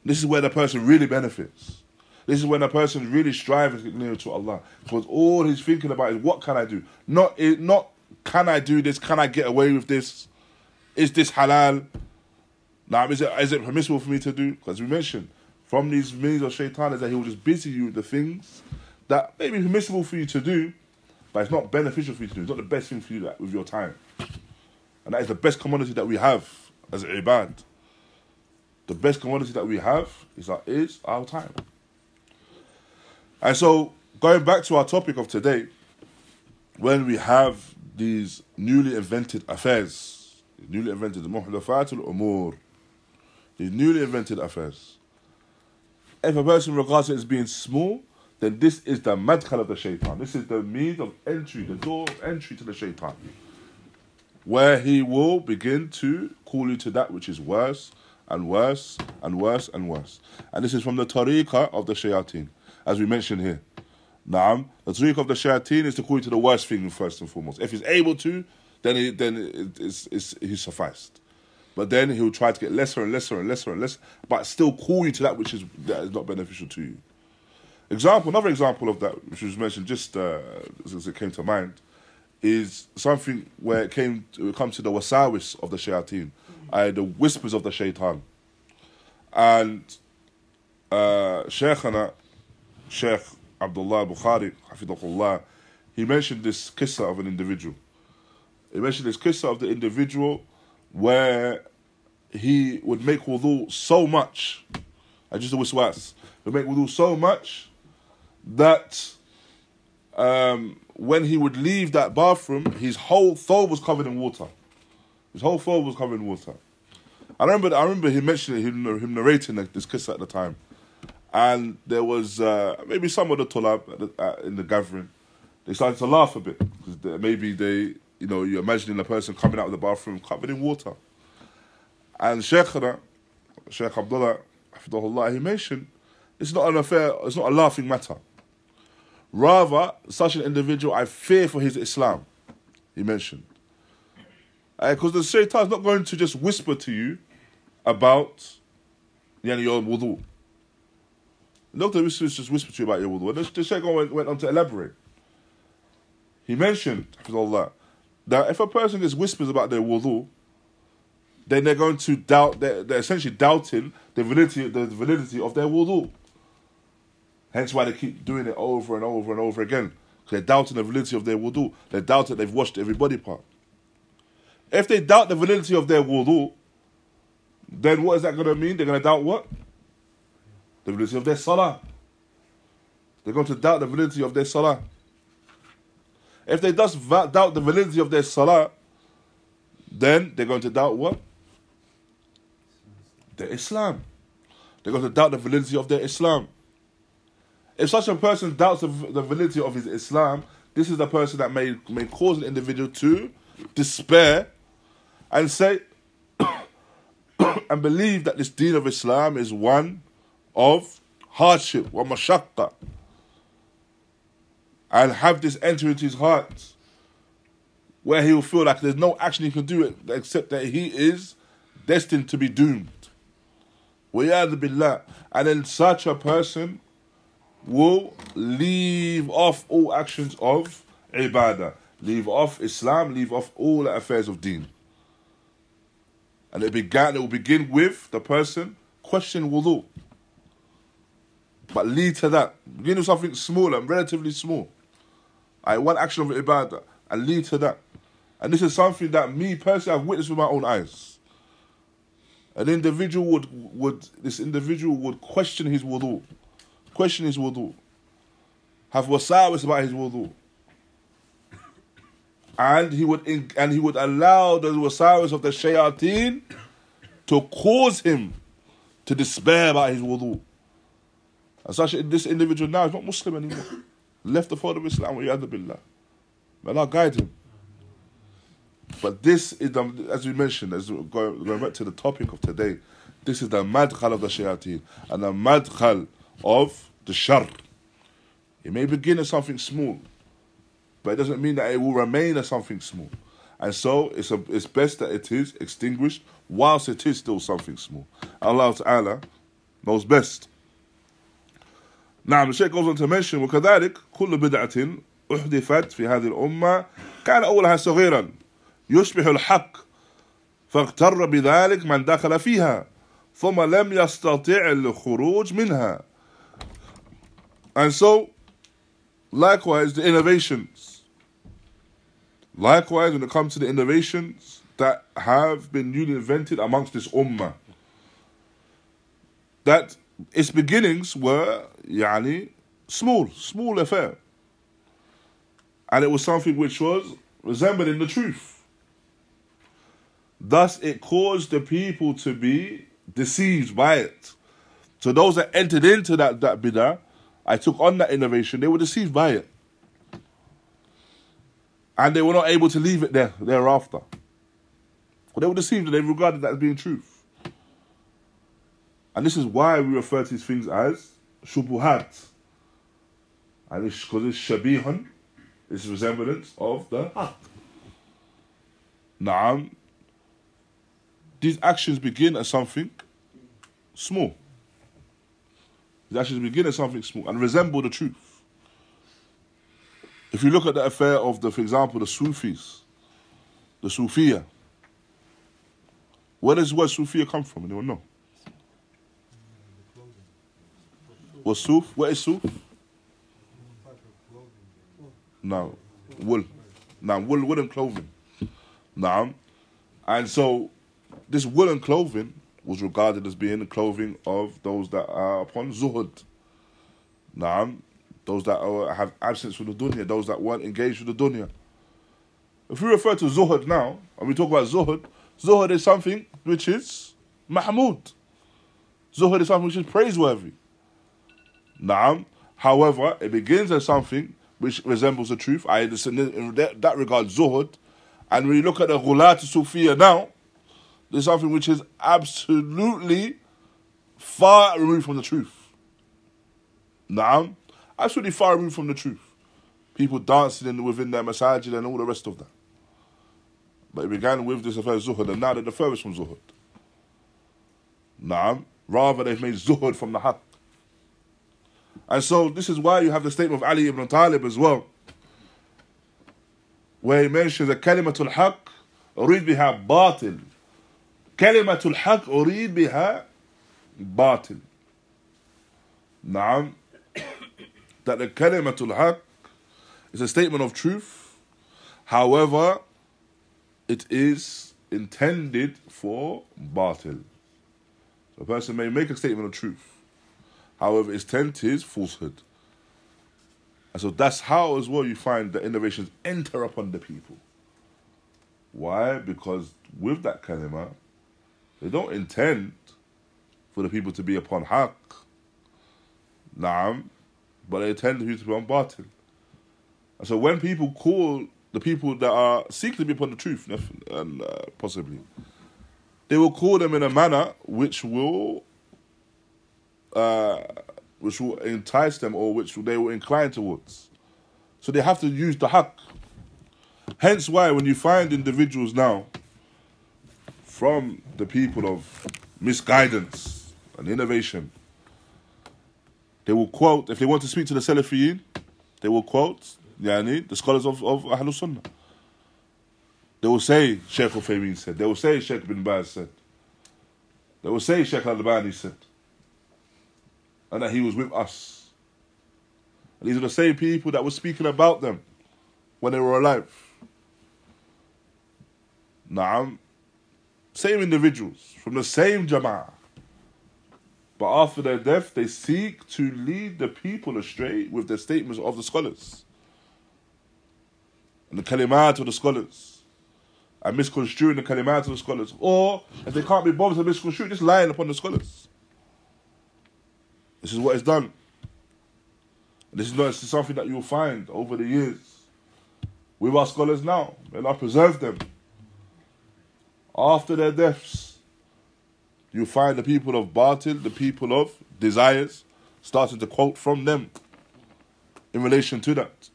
This is where the person really benefits. This is when the person really striving to get nearer to Allah. Because all he's thinking about is what can I do? Not not can I do this? Can I get away with this? Is this halal? Now, is it is it permissible for me to do? Because we mentioned from these means of shaitan is that he will just busy you with the things that may be permissible for you to do, but it's not beneficial for you to do. It's not the best thing for you that, with your time. And that is the best commodity that we have as a ibad. The best commodity that we have is our, is our time. And so, going back to our topic of today, when we have these newly invented affairs, newly invented muhdathatul umur, these newly invented affairs. If a person regards it as being small, then this is the madkhal of the shaitan. This is the means of entry, the door of entry to the shaitan. Where he will begin to call you to that which is worse and worse and worse and worse. And this is from the tariqah of the shayateen, as we mentioned here. Naam, the tariqah of the shayateen is to call you to the worst thing first and foremost. If he's able to, then he, then it, it's, it's, he's sufficed. But then he'll try to get lesser and lesser and lesser and lesser, but still call you to that which is that is not beneficial to you. Example, another example of that, which was mentioned just uh, as it came to mind, is something where it came to, it comes to the wasawis of the shayateen, uh, the whispers of the shaitan. And uh, Shaykhana, Sheikh Abdullah Bukhari, Hafidullah, he mentioned this kissa of an individual. He mentioned this kissa of the individual where he would make wudu so much, I just a waswas, would make wudu so much that um, when he would leave that bathroom, his whole thobe was covered in water. His whole thobe was covered in water. I remember, I remember him mentioning him, him narrating this kiss at the time, and there was uh, maybe some of the tulab uh, in the gathering. They started to laugh a bit because maybe they, you know, you're imagining a person coming out of the bathroom covered in water. And Sheikhna, Sheikh Abdullah, he mentioned it's not an affair, it's not a laughing matter. Rather, such an individual, I fear for his Islam, he mentioned. Eh, because the shaitan is not going to just whisper to you about yani, your wudu. Not to whisper, just whisper to you about your wudu. The, the shaitan went, went on to elaborate. He mentioned, Hafidahullah, that if a person just whispers about their wudu, then they're going to doubt, they're, they're essentially doubting the validity, the validity of their wudu. Hence why they keep doing it over and over and over again. Because they're doubting the validity of their wudu. They doubt that they've washed every body part. If they doubt the validity of their wudu, then what is that going to mean? They're going to doubt what? The validity of their salah. They're going to doubt the validity of their salah. If they va- doubt the validity of their salah, then they're going to doubt what? Their Islam. They're going to doubt the validity of their Islam. If such a person doubts the, the validity of his Islam, this is the person that may, may cause an individual to despair and say, and believe that this deen of Islam is one of hardship, wa mashaqqa, and have this enter into his heart where he will feel like there's no action he can do except that he is destined to be doomed. وَيَعْذُ billah. And then such a person will leave off all actions of ibadah, leave off Islam, leave off all the affairs of deen. And it began. It will begin with the person questioning wudu, but lead to that. Begin with something small and relatively small. I one action of ibadah and lead to that. And this is something that me personally I've witnessed with my own eyes. An individual would would this individual would question his wudu, question his wudu, have wasawis about his wudu, and he would and he would allow the wasawis of the shayateen to cause him to despair about his wudu. And such this individual now is not Muslim anymore, left the fold of Islam. Billah. May Allah guide him. But this is the, as we mentioned, as we're going, going back to the topic of today, this is the madkhal of the shayateen and the madkhal of the shar. It may begin as something small, but it doesn't mean that it will remain as something small. And so it's a, it's best that it is extinguished whilst it is still something small. Allah Ta'ala knows best. نعم الشيخ goes on to mention وكذلك كل بدعة أحدثت في هذه الأمة كان أولها صغيرا يشبه الحق فاغتر بذلك من دخل فيها ثم لم يستطع الخروج منها and so likewise the innovations. Likewise when it comes to the innovations that have been newly invented amongst this ummah that its beginnings were yani small small affair. And it was something which was resembling the truth. Thus, it caused the people to be deceived by it. So those that entered into that that bidah, I took on that innovation, they were deceived by it, and they were not able to leave it there thereafter. Well, they were deceived, and they regarded that as being truth. And this is why we refer to these things as shubuhat. And it's because it's shabihun, it's resemblance of the haq. Naam, these actions begin as something small. These actions begin as something small and resemble the truth. If you look at the affair of the, for example, the Sufis, the Sufia, where does word Sufia come from? Anyone know? What Suf? Where is Suf? No, wool. Now, wool, woolen clothing. Now, and so this woolen clothing was regarded as being the clothing of those that are upon zuhud. Naam, those that are, have absence from the dunya, those that weren't engaged with the dunya. If we refer to zuhud now, and we talk about zuhud, zuhud is something which is mahmud. Zuhud is something which is praiseworthy. Naam. However, it begins as something which resembles the truth. I in that, that regard zuhud. And when you look at the Ghulat Sufiya now, there's something which is absolutely far removed from the truth. Now, absolutely far removed from the truth. People dancing in, within their masajid and all the rest of that. But it began with this affair Zuhud, and now they're the furthest from Zuhud. Now, rather they've made Zuhud from the Haqq. And so this is why you have the statement of Ali ibn Talib as well, where he mentions a kalimatul haqq, read biha batil. كلمة الحق أريد بها باطل نعم that the kalimatul haq is a statement of truth however it is intended for batil a person may make a statement of truth however its intent is falsehood and so that's how as well you find that innovations enter upon the people why because with that kalima they don't intend for the people to be upon haqq. Naam. But they intend the people to be on batil. And so when people call the people that are seeking to be upon the truth, and uh, possibly, they will call them in a manner which will uh, which will entice them or which they will incline towards. So they have to use the haqq. Hence why when you find individuals now from the people of misguidance and innovation. They will quote, if they want to speak to the Salafiyin, they will quote yani, the scholars of, of Ahlul Sunnah. They will say Sheikh Uthaymeen said. They will say Sheikh bin Baz said. They will say Sheikh Al-Albani said. And that he was with us. And these are the same people that were speaking about them when they were alive. Naam. Same individuals from the same Jama'ah. But after their death, they seek to lead the people astray with the statements of the scholars and the kalimat of the scholars and misconstruing the kalimat of the scholars. Or, if they can't be bothered to misconstrue, just lying upon the scholars. This is what is done. This is not something that you'll find over the years with our scholars now. May Allah preserve them after their deaths, you find the people of Batil, the people of desires, starting to quote from them in relation to that.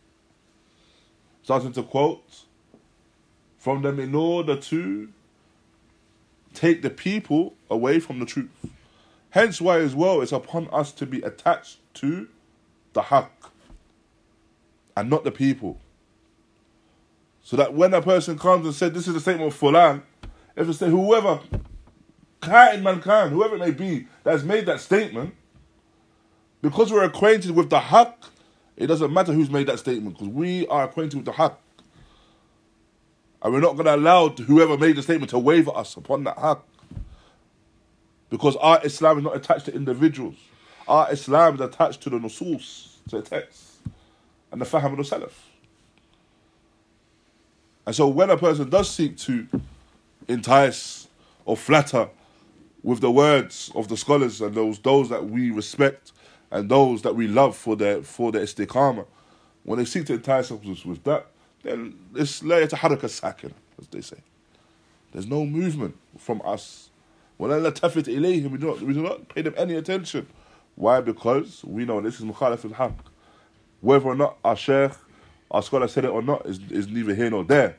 Starting to quote from them in order to take the people away from the truth. Hence why as well it's upon us to be attached to the haqq and not the people. So that when a person comes and says, this is the statement of Fulan, if it's whoever, Kain mankind, whoever it may be, that's made that statement, because we're acquainted with the haqq, it doesn't matter who's made that statement, because we are acquainted with the haqq. And we're not going to allow whoever made the statement to waver us upon that haqq. Because our Islam is not attached to individuals. Our Islam is attached to the nusus, to the text, and the faham of the salaf. And so when a person does seek to entice or flatter with the words of the scholars and those those that we respect and those that we love for their for their istiqamah. When they seek to entice us with that, then it's la yataharaka sakin, as they say. There's no movement from us. When Allah tafit ilayhim, we do not we do not pay them any attention. Why? Because we know this is mukhalaf al haq. Whether or not our sheikh, our scholar said it or not, is, is neither here nor there.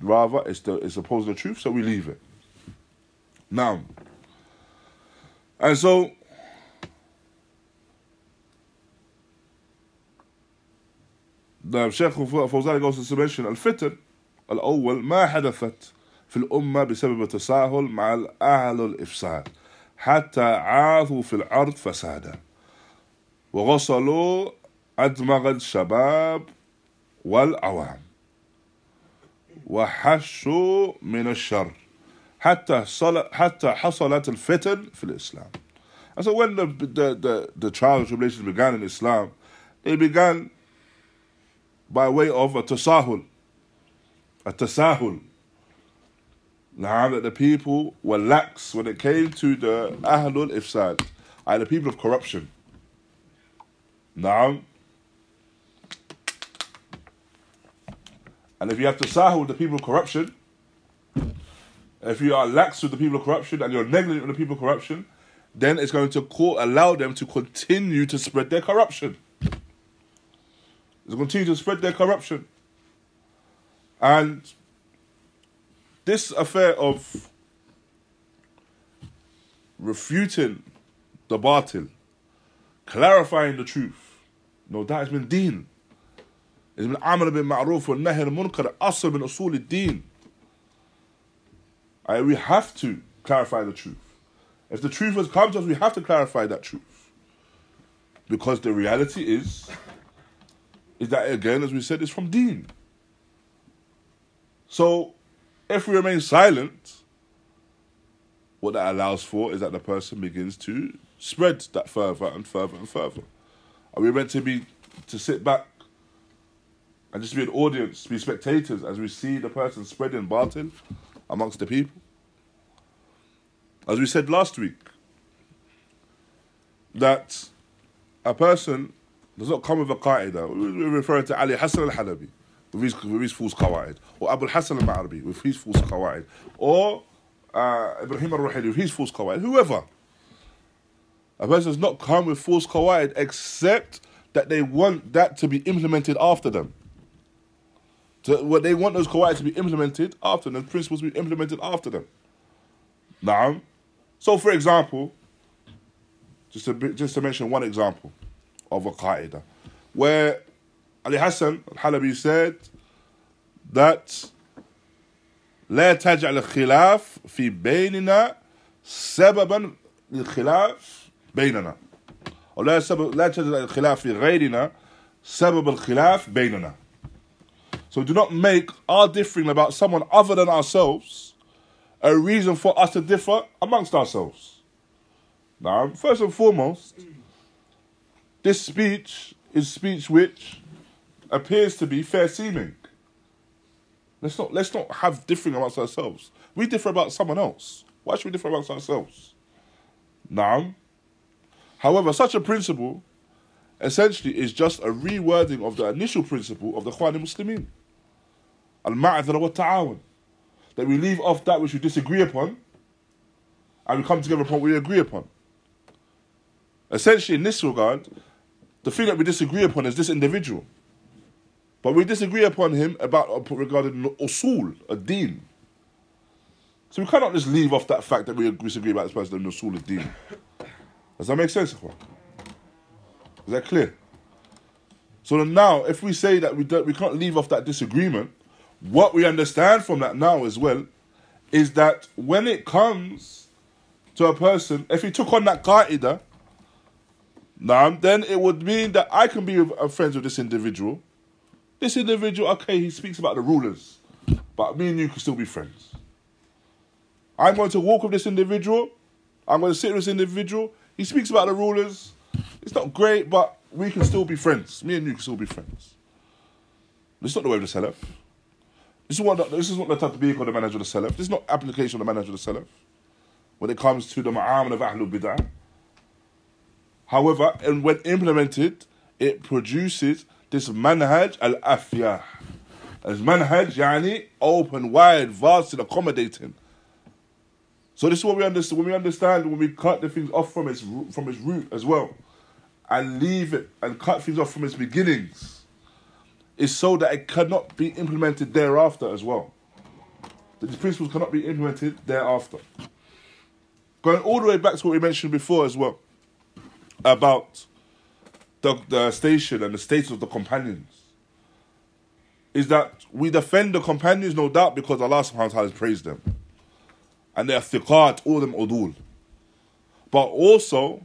Rather, it's, the, it's opposing the truth, so we leave it. Now, and so, the Sheikh Fawzan goes to mention الفتن الأول ما حدثت في الأمة بسبب التساهل مع الأهل الإفساد حتى عاثوا في الأرض فسادا وغسلوا أدمغ الشباب والعوام وحشوا من الشر حتى حتى حصلت الفتن في الإسلام. And so when the, the, the, the trials and tribulations began in Islam, they began by way of a tasahul. A tasahul. Now that the people were lax when it came to the ahlul ifsad, and the people of corruption. Now, and if you have to sahel with the people of corruption, if you are lax with the people of corruption and you're negligent with the people of corruption, then it's going to co- allow them to continue to spread their corruption. It's continue to spread their corruption. And this affair of refuting the batil, clarifying the truth, no, that has been deen. Wa nahy al-munkar, asl min usul al-deen. I- We have to clarify the truth. If the truth has come to us, we have to clarify that truth. Because the reality is, is that again, as we said, it's from deen. So, if we remain silent, what that allows for is that the person begins to spread that further and further and further. Are we meant to be to sit back and just be an audience, be spectators as we see the person spreading batil amongst the people? As we said last week, that a person does not come with a qaida. We're referring to Ali Hassan al-Halabi with his, with his false qawaid, or Abu Hassan al-Ma'ribi with his false qawaid, or uh, Ibrahim al-Ruhaili with his false qawaid, whoever. A person does not come with false qawaid except that they want that to be implemented after them to what they want those qawaid to be implemented after them, principles to be implemented after them. Now, so for example, just to just to mention one example of a qaida, where Ali Hassan Al Halabi said that لا تجعل الخلاف في بيننا سببا للخلاف بيننا or لا تجعل الخلاف في غيرنا سبب الخلاف بيننا so do not make our differing about someone other than ourselves a reason for us to differ amongst ourselves. Now, first and foremost, this speech is speech which appears to be fair seeming. Let's not let's not have differing amongst ourselves. We differ about someone else. Why should we differ amongst ourselves? Now, however, such a principle essentially is just a rewording of the initial principle of the Khwani Muslimin. Wa ta'awan. That we leave off that which we disagree upon and we come together upon what we agree upon. Essentially, in this regard, the thing that we disagree upon is this individual. But we disagree upon him about regarding usul, a deen. So we cannot just leave off that fact that we disagree about this person in usul, a deen. Does that make sense? Ikhwan? Is that clear? So now, if we say that we don't, we can't leave off that disagreement, what we understand from that now as well is that when it comes to a person, if he took on that qaida, then it would mean that I can be uh, friends with this individual. This individual, okay, he speaks about the rulers, but me and you can still be friends. I'm going to walk with this individual. I'm going to sit with this individual. He speaks about the rulers. It's not great, but we can still be friends. Me and you can still be friends. Is not the way of the Salaf. This is, what, this is not the tatbiq of the manhaj of the Salaf. This is not application of the manhaj of the Salaf when it comes to the ma'amal of Ahlul Bid'ah. However, and when implemented, it produces this manhaj al-afyah. As manhaj, yani, open, wide, vast, and accommodating. So this is what we understand. When we understand, when we cut the things off from its from its root as well, and leave it and cut things off from its beginnings, is so that it cannot be implemented thereafter as well. That these principles cannot be implemented thereafter. Going all the way back to what we mentioned before as well about the, the station and the status of the companions is that we defend the companions, no doubt, because Allah subhanahu wa ta'ala has praised them. And they are thiqat, all them udul. But also,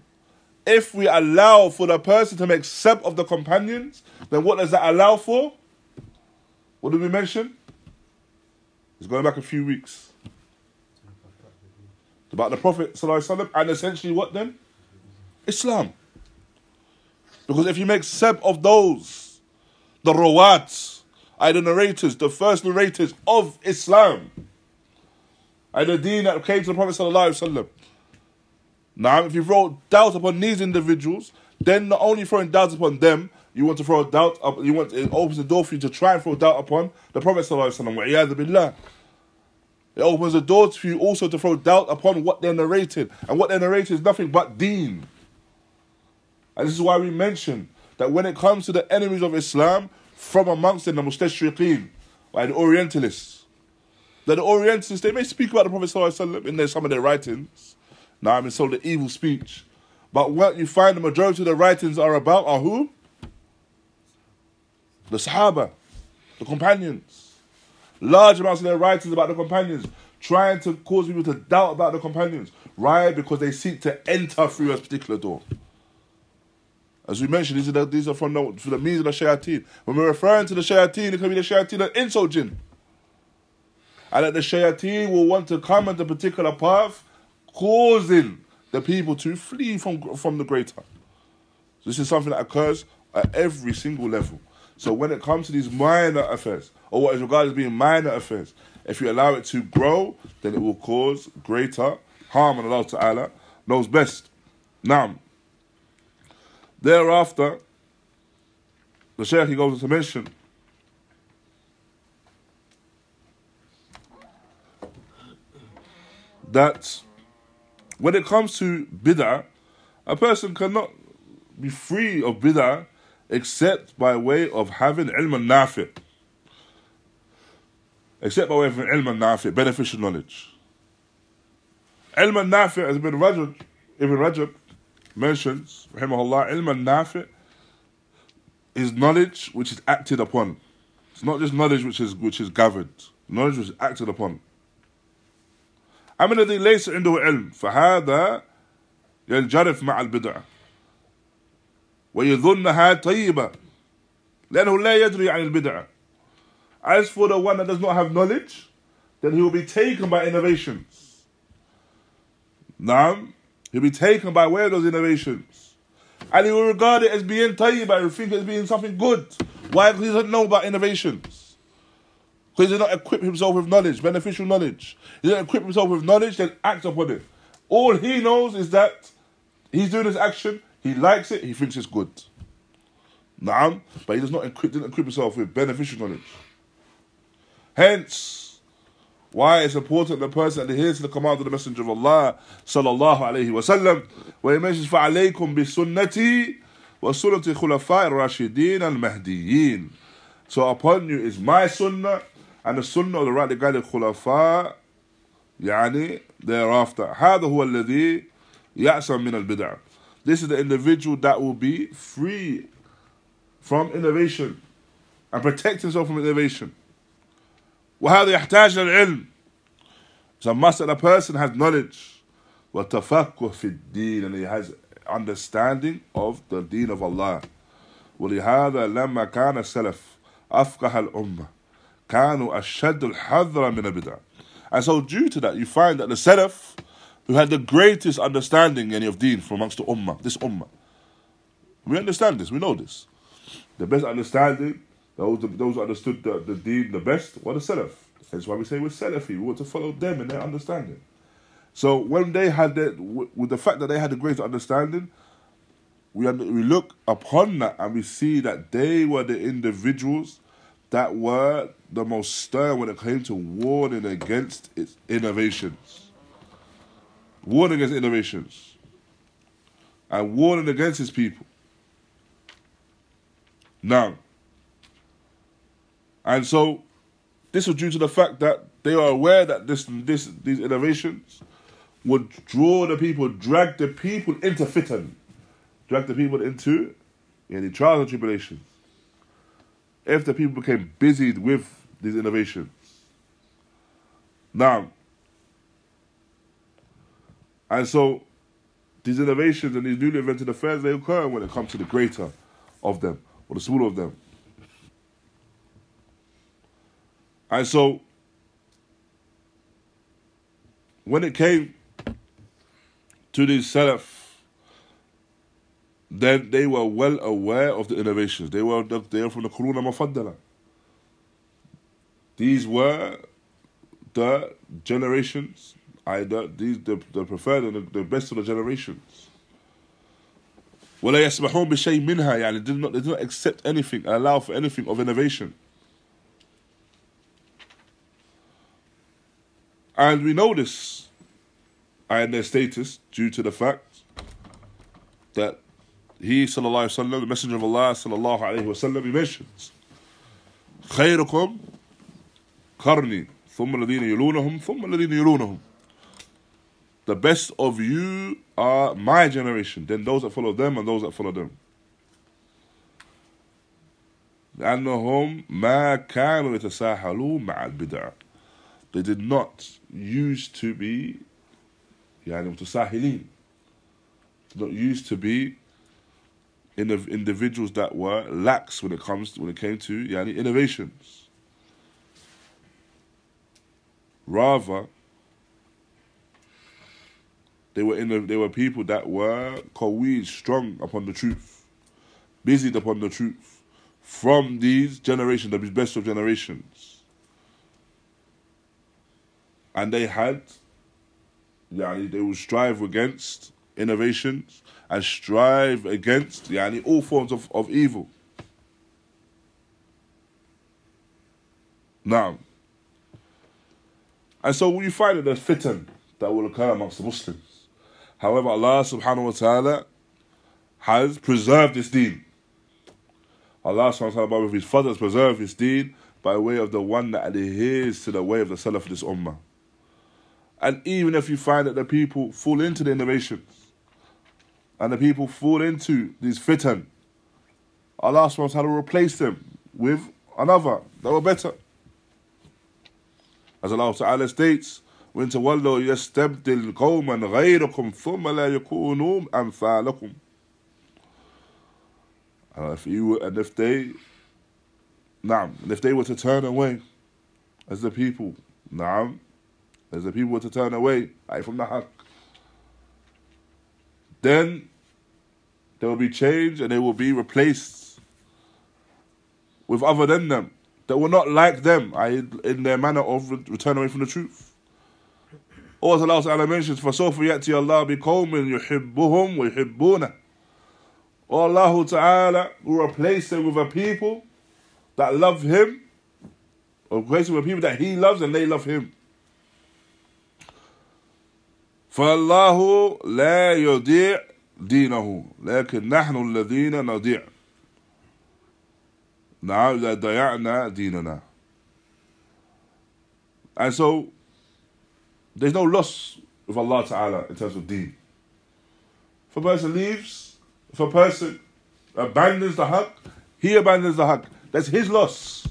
if we allow for the person to make sep of the companions, then what does that allow for? What did we mention? It's going back a few weeks. About the Prophet and essentially what then? Islam. Because if you make sep of those, the rawats, are the narrators, the first narrators of Islam, and the deen that came to the Prophet sallallahu alaihi wasallam. Now, if you throw doubt upon these individuals, then not only throwing doubt upon them, you want to throw doubt up. You want it opens the door for you to try and throw doubt upon the Prophet. It opens the door for you also to throw doubt upon what they're narrating, and what they're narrating is nothing but Deen. And this is why we mention that when it comes to the enemies of Islam, from amongst them, the mustashriqeen, like the Orientalists, that the Orientalists they may speak about the Prophet wasallam in their, some of their writings. Now I mean, so the evil speech, but what you find the majority of the writings are about are who? The Sahaba, the companions. Large amounts of their writings about the companions, trying to cause people to doubt about the companions. Right? Because they seek to enter through a particular door. As we mentioned, these are, the, these are from the, from the means of the shayateen. When we're referring to the shayateen, it can be the shayateen of insult jinn. And that the shayateen will want to come into a particular path, causing the people to flee from, from the greater. This is something that occurs at every single level. So when it comes to these minor affairs, or what is regarded as being minor affairs, if you allow it to grow, then it will cause greater harm, and Allah Ta'ala knows best. Now, thereafter, the Shaykh he goes on to mention that when it comes to bid'ah, a person cannot be free of bid'ah except by way of having ilm al-nafi. Except by way of ilm al-nafi, beneficial knowledge. Ilm al-nafi, as Ibn Rajab, Ibn Rajab mentions, rahimahullah, ilm al-nafi is knowledge which is acted upon. It's not just knowledge which is which is gathered. Knowledge which is acted upon. أما الذي ليس عنده علم فهذا ينجرف مع البدعة ويظنها طيبة لأنه لا يدري عن البدعة As for the one that does not have knowledge, then he will be taken by innovations. Now, he'll be taken by way of those innovations. And he will regard it as being tayyibah, he will think it as being something good. Why? Because he doesn't know about innovations. Because he does not equip himself with knowledge, beneficial knowledge. He doesn't equip himself with knowledge, then act upon it. All he knows is that he's doing this action he likes it, he thinks it's good. Naam, but he does not equip, didn't equip himself with beneficial knowledge. Hence, why it's important the person adheres to the command of the Messenger of Allah sallallahu alayhi wa sallam, where he mentions فَعَلَيْكُمْ بِسُنَّتِي وَسُنَّةِ خُلَفَاءِ الرَّاشِدِينَ الْمَهْدِيِّينَ So upon you is my sunnah and the sunnah of the rightly guided khulafa يعني thereafter هذا هو الذي يأسم من البدع this is the individual that will be free from innovation and protect himself from innovation. وهذا يحتاج للعلم. So must that a person has knowledge وتفقه في الدين and he has understanding of the deen of Allah. ولهذا لما كان السلف أفقه الأمة كانوا أشد الحذر من البدع. And so due to that you find that the Salaf who had the greatest understanding any of deen from amongst the ummah, this ummah. We understand this, we know this. The best understanding, those, those who understood the, the deen the best, were the Salaf. That's why we say we're Salafi, we want to follow them in their understanding. So when they had that, with the fact that they had the greater understanding, we, we look upon that and we see that they were the individuals that were the most stern when it came to warning against its innovations warning against innovations and warning against his people. Now, and so this was due to the fact that they are aware that this, this, these innovations would draw the people, drag the people into fitan, drag the people into any trials and tribulations. If the people became busied with these innovations. Now, and so these innovations and these newly invented affairs, they occur when it comes to the greater of them or the smaller of them. And so when it came to these Salaf, then they were well aware of the innovations. They were they were from the Quruna Mufaddala. These were the generations I, the, these, the, the preferred and the, the best of the generations. ولا يسمحون بشيء منها يعني they did not, they did not accept anything and allow for anything of innovation and we know this and their status due to the fact that he sallallahu alaihi wasallam the messenger of Allah sallallahu alaihi wasallam he mentions خيركم قرني ثم الذين يلونهم ثم الذين يلونهم the best of you are my generation, then those that follow them and those that follow them. لأنهم ما كانوا يتساهلون مع البدع. They did not used to be يعني متساهلين. Not used to be in individuals that were lax when it comes when it came to يعني innovations. Rather, they were in the, they were people that were qawi, strong upon the truth, busied upon the truth, from these generations, the best of generations. And they had, yani, they would strive against innovations and strive against yani, all forms of, of evil. Now, and so you find that there's fitan that will occur amongst the Muslims. However, Allah subhanahu wa ta'ala has preserved this deen. Allah subhanahu wa ta'ala, with His Fadl, has preserved His deen by way of the one that adheres to the way of the Salaf of this Ummah. And even if you find that the people fall into the innovations, and the people fall into these fitan, Allah subhanahu wa ta'ala will replace them with another that were better. As Allah Ta'ala states, وإن تولوا يستبدل قوما غيركم ثم لا يكونوا أمثالكم uh, if you and if they نعم and if they were to turn away as the people نعم as the people were to turn away أي from the haq then there will be change and they will be replaced with other than them that were not like them in their manner of return away from the truth or as Allah Ta'ala mentions, فَسَوْفَ يَأْتِي اللَّهُ بِقَوْمٍ يُحِبُّهُمْ وَيُحِبُّونَ Or Allah Ta'ala will replace them with a people that love Him, or replace them with people that He loves and they love Him. فالله لا يضيع دينه لكن نحن الذين نضيع نعم إذا ضيعنا ديننا and so there's no loss with Allah Ta'ala in terms of deen. If a person leaves, if a person abandons the haqq, he abandons the haqq. That's his loss.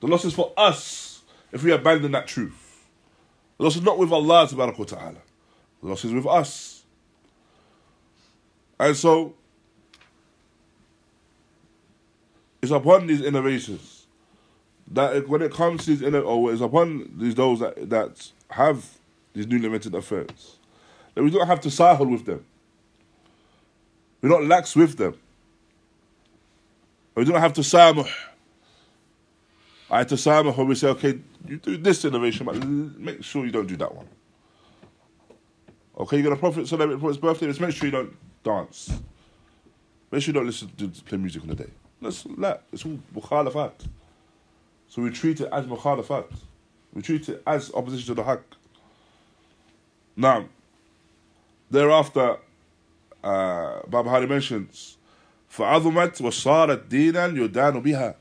The loss is for us if we abandon that truth. The loss is not with Allah Ta'ala. The loss is with us. And so, it's upon these innovations that when it comes to these inner, or it's upon these those that that have these new limited affairs, that we don't have to sahel with them. We're not lax with them. We don't have to samuh. I have to samuh when we say, okay, you do this innovation, but make sure you don't do that one. Okay, you're gonna prophet celebrate for his birthday, just make sure you don't dance. Make sure you don't listen to play music on the day. Let's, it's all مخالفات so we treat it as مخالفات we treat it as opposition to the haqq. Now thereafter uh, Barbahari mentions فعظمت وصارت دينا يدان بها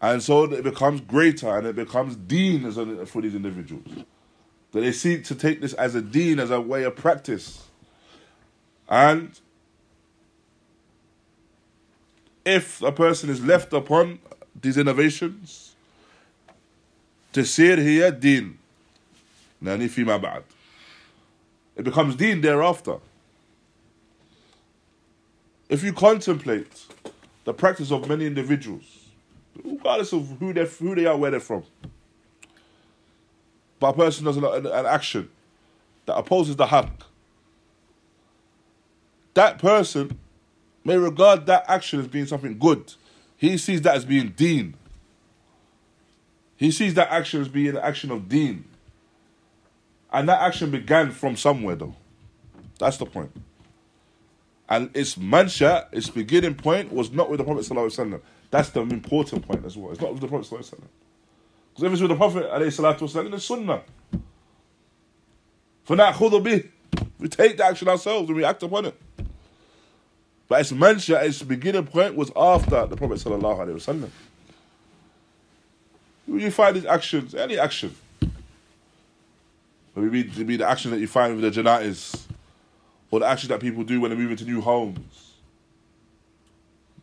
and so it becomes greater and it becomes deen for these individuals. That they seek to take this as a deen as a way of practice. And if a person is left upon these innovations تصير هي الدين يعني فيما بعد it becomes deen thereafter if you contemplate the practice of many individuals regardless of who they who they are where they're from but a person does an, an action that opposes the haqq that person may regard that action as being something good he sees that as being deen. He sees that action as being an action of deen. And that action began from somewhere, though. That's the point. And its mansha, its beginning point, was not with the Prophet. ﷺ. That's the important point as well. It's not with the Prophet. ﷺ. Because if it's with the Prophet, والسلام, it's sunnah. فَنَأْخُذُ بِهِ We take the action ourselves and we act upon it. But its mansha, its beginning point was after the Prophet. sallallahu alaihi wasallam. You find these actions, any action. Maybe it be the action that you find with the janaiz, or the action that people do when they move into new homes.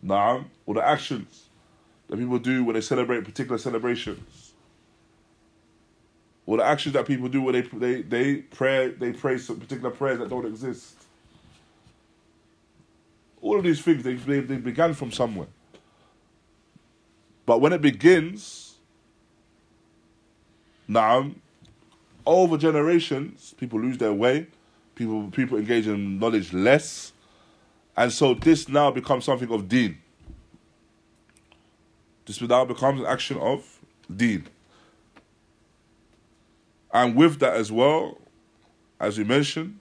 Naam, or the actions that people do when they celebrate particular celebrations. Or the actions that people do when they they they pray they pray some particular prayers that don't exist. All of these things they they, they began from somewhere. But when it begins, now, over generations, people lose their way. People people engage in knowledge less, and so this now becomes something of deen. This now becomes an action of deen. And with that as well, as we mentioned,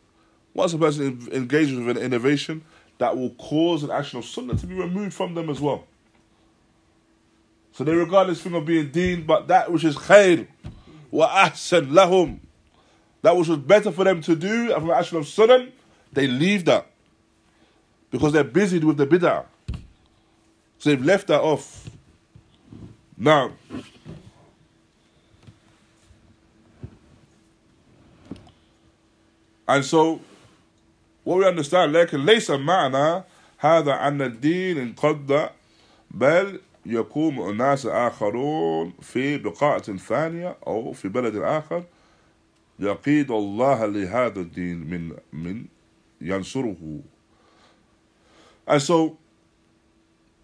once a person engages with an innovation, that will cause an action of sunnah to be removed from them as well. So they regard this thing of being deen, but that which is khair, wa ahsan lahum, that which was better for them to do and from action of sunnah, they leave that. Because they're busy with the bid'ah. So they've left that off. Now, and so what we understand لكن ليس معنى هذا أن الدين انقضى بل يقوم أناس آخرون في بقاعة ثانية أو في بلد آخر يقيد الله لهذا الدين من من ينصره and so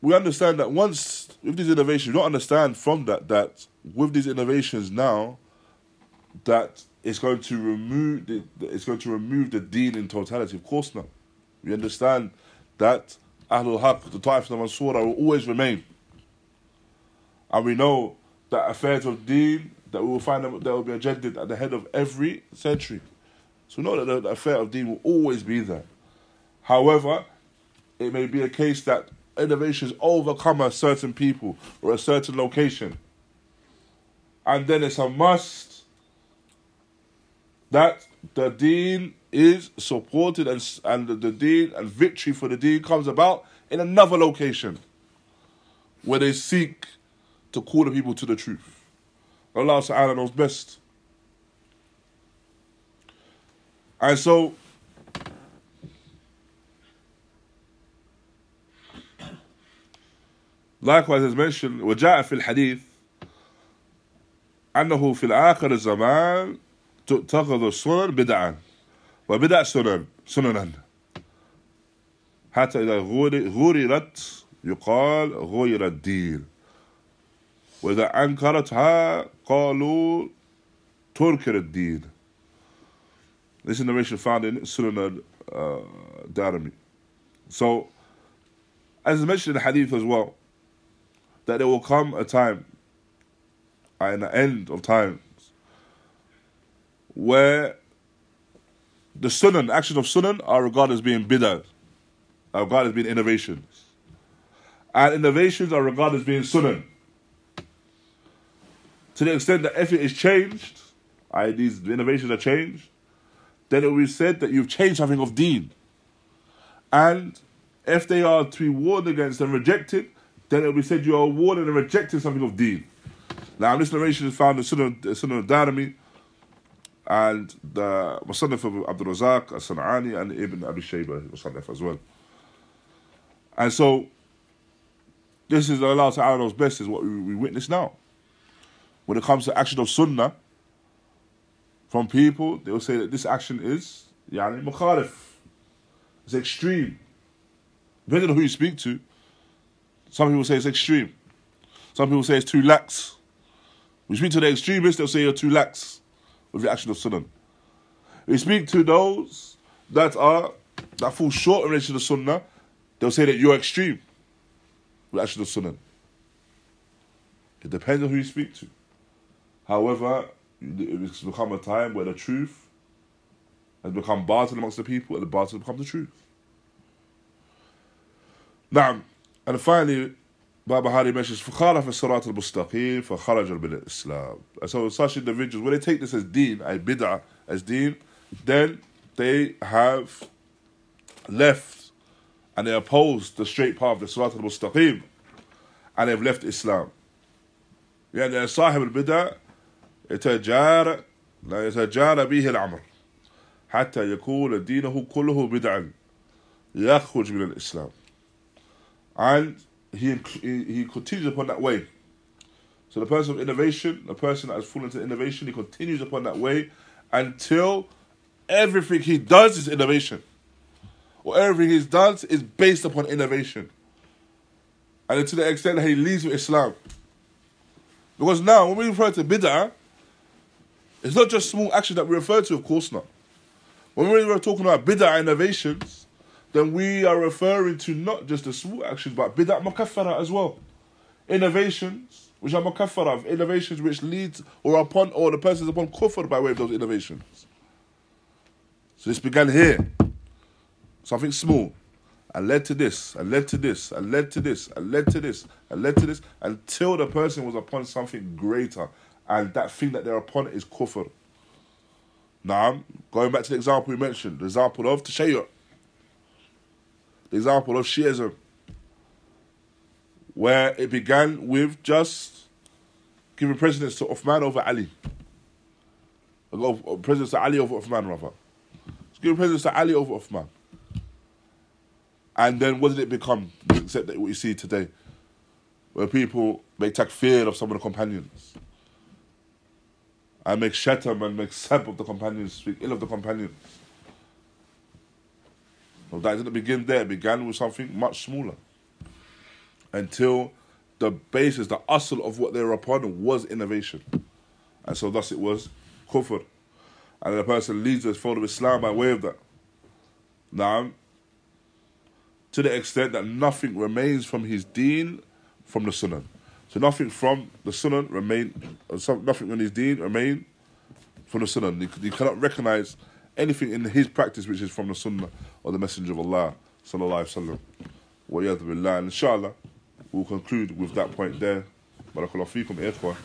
we understand that once with these innovations, we don't understand from that that with these innovations now that it's going to remove the, it's going to remove the deen in totality. Of course not. We understand that Ahlul Haq, the Taif of Mansura, will always remain. And we know that affairs of deen that we will find them that will be agended at the head of every century. So know that the, the affair of deen will always be there. However, it may be a case that innovations overcome a certain people or a certain location. And then it's a must that the deen is supported and, and the deen and victory for the deen comes about in another location where they seek to call the people to the truth. Allah Ta'ala knows best. And so, likewise as mentioned, وجاء في الحديث أنه في الآخر الزمان تتخذ السنن بدعا وبدع سنن سننا حتى إذا غررت يقال غير الدين وإذا أنكرتها قالوا تنكر الدين This is narration found in Sunan uh, Darimi. So, as mentioned in the hadith as well, that there will come a time, in the end of times, where the sunan, actions of sunan, are regarded as being bid'ah, are regarded as being innovations. And innovations are regarded as being sunan to the extent that if it is changed, i.e., these innovations are changed, then it will be said that you've changed something of deen. And if they are to be warned against and rejected, then it will be said you are warning and rejecting something of deen. Now, this narration is found in Sunan, uh, Sunan Darimi and the Musannaf of Abdul Razak, As-San'ani, and Ibn Abi Shayba, Musannaf as well. And so, this is Allah Ta'ala knows best, is what we, we witness now when it comes to action of sunnah from people, they will say that this action is yani mukhalif. It's extreme. Depending on who you speak to, some people say it's extreme. Some people say it's too lax. You speak to the extremists, they'll say you're too lax reaction of sunnah. We speak to those that are that fall short in relation to sunnah, they'll say that you're extreme. Reaction of sunnah. It depends on who you speak to. However, it's become a time where the truth has become bartered amongst the people, and the barter become the truth. Now, and finally, Baba Hari mentions فخالف الصراط المستقيم فخرج من الإسلام so such individuals when they take this as deen a bid'ah as deen then they have left and they oppose the straight path the صراط المستقيم and they've left Islam يعني صاحب البدع يتجارى لا يتجارى به الأمر حتى يكون دينه كله بدعا يخرج من الإسلام and he, he continues upon that way. So the person of innovation, the person that has fallen into innovation, he continues upon that way until everything he does is innovation. Or everything he does is based upon innovation. And to the extent that he leaves with Islam. Because now, when we refer to bid'ah, it's not just small actions that we refer to, of course not. When we're talking about bid'ah innovations, then we are referring to not just the small actions, but bid'ah mukaffara as well. Innovations, which are mukaffara, innovations which lead or upon, or the person is upon kufr by way of those innovations. So this began here. Something small. And led to this, and led to this, and led to this, and led to this, and led to this, until the person was upon something greater. And that thing that they're upon is kufr. Now, going back to the example we mentioned, the example of tashayyu the example of Shiism, where it began with just giving precedence to Uthman over Ali. Precedence to Ali over Uthman, rather. It's giving precedence to Ali over Uthman. And then what did it become? Except that what you see today, where people make takfir of some of the companions. And make shatam and make sab of the companions, speak ill of the companions. No, that didn't begin there. It began with something much smaller. Until the basis, the asl of what they were upon was innovation. And so thus it was kufr. And the person leads us follow Islam by way of that. Now, to the extent that nothing remains from his deen from the sunnah. So nothing from the sunnah remain, uh, nothing from his deen remain from the sunnah. You cannot recognize anything in his practice which is from the sunnah or the messenger of Allah sallallahu alaihi wasallam. Inshallah, we'll conclude with that point there. Barakallahu fikum ikhwa.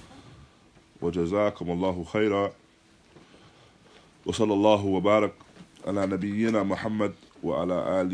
Wa jazakum Allahu khaira. Wa sallallahu wa barak ala nabiyyina Muhammad wa ala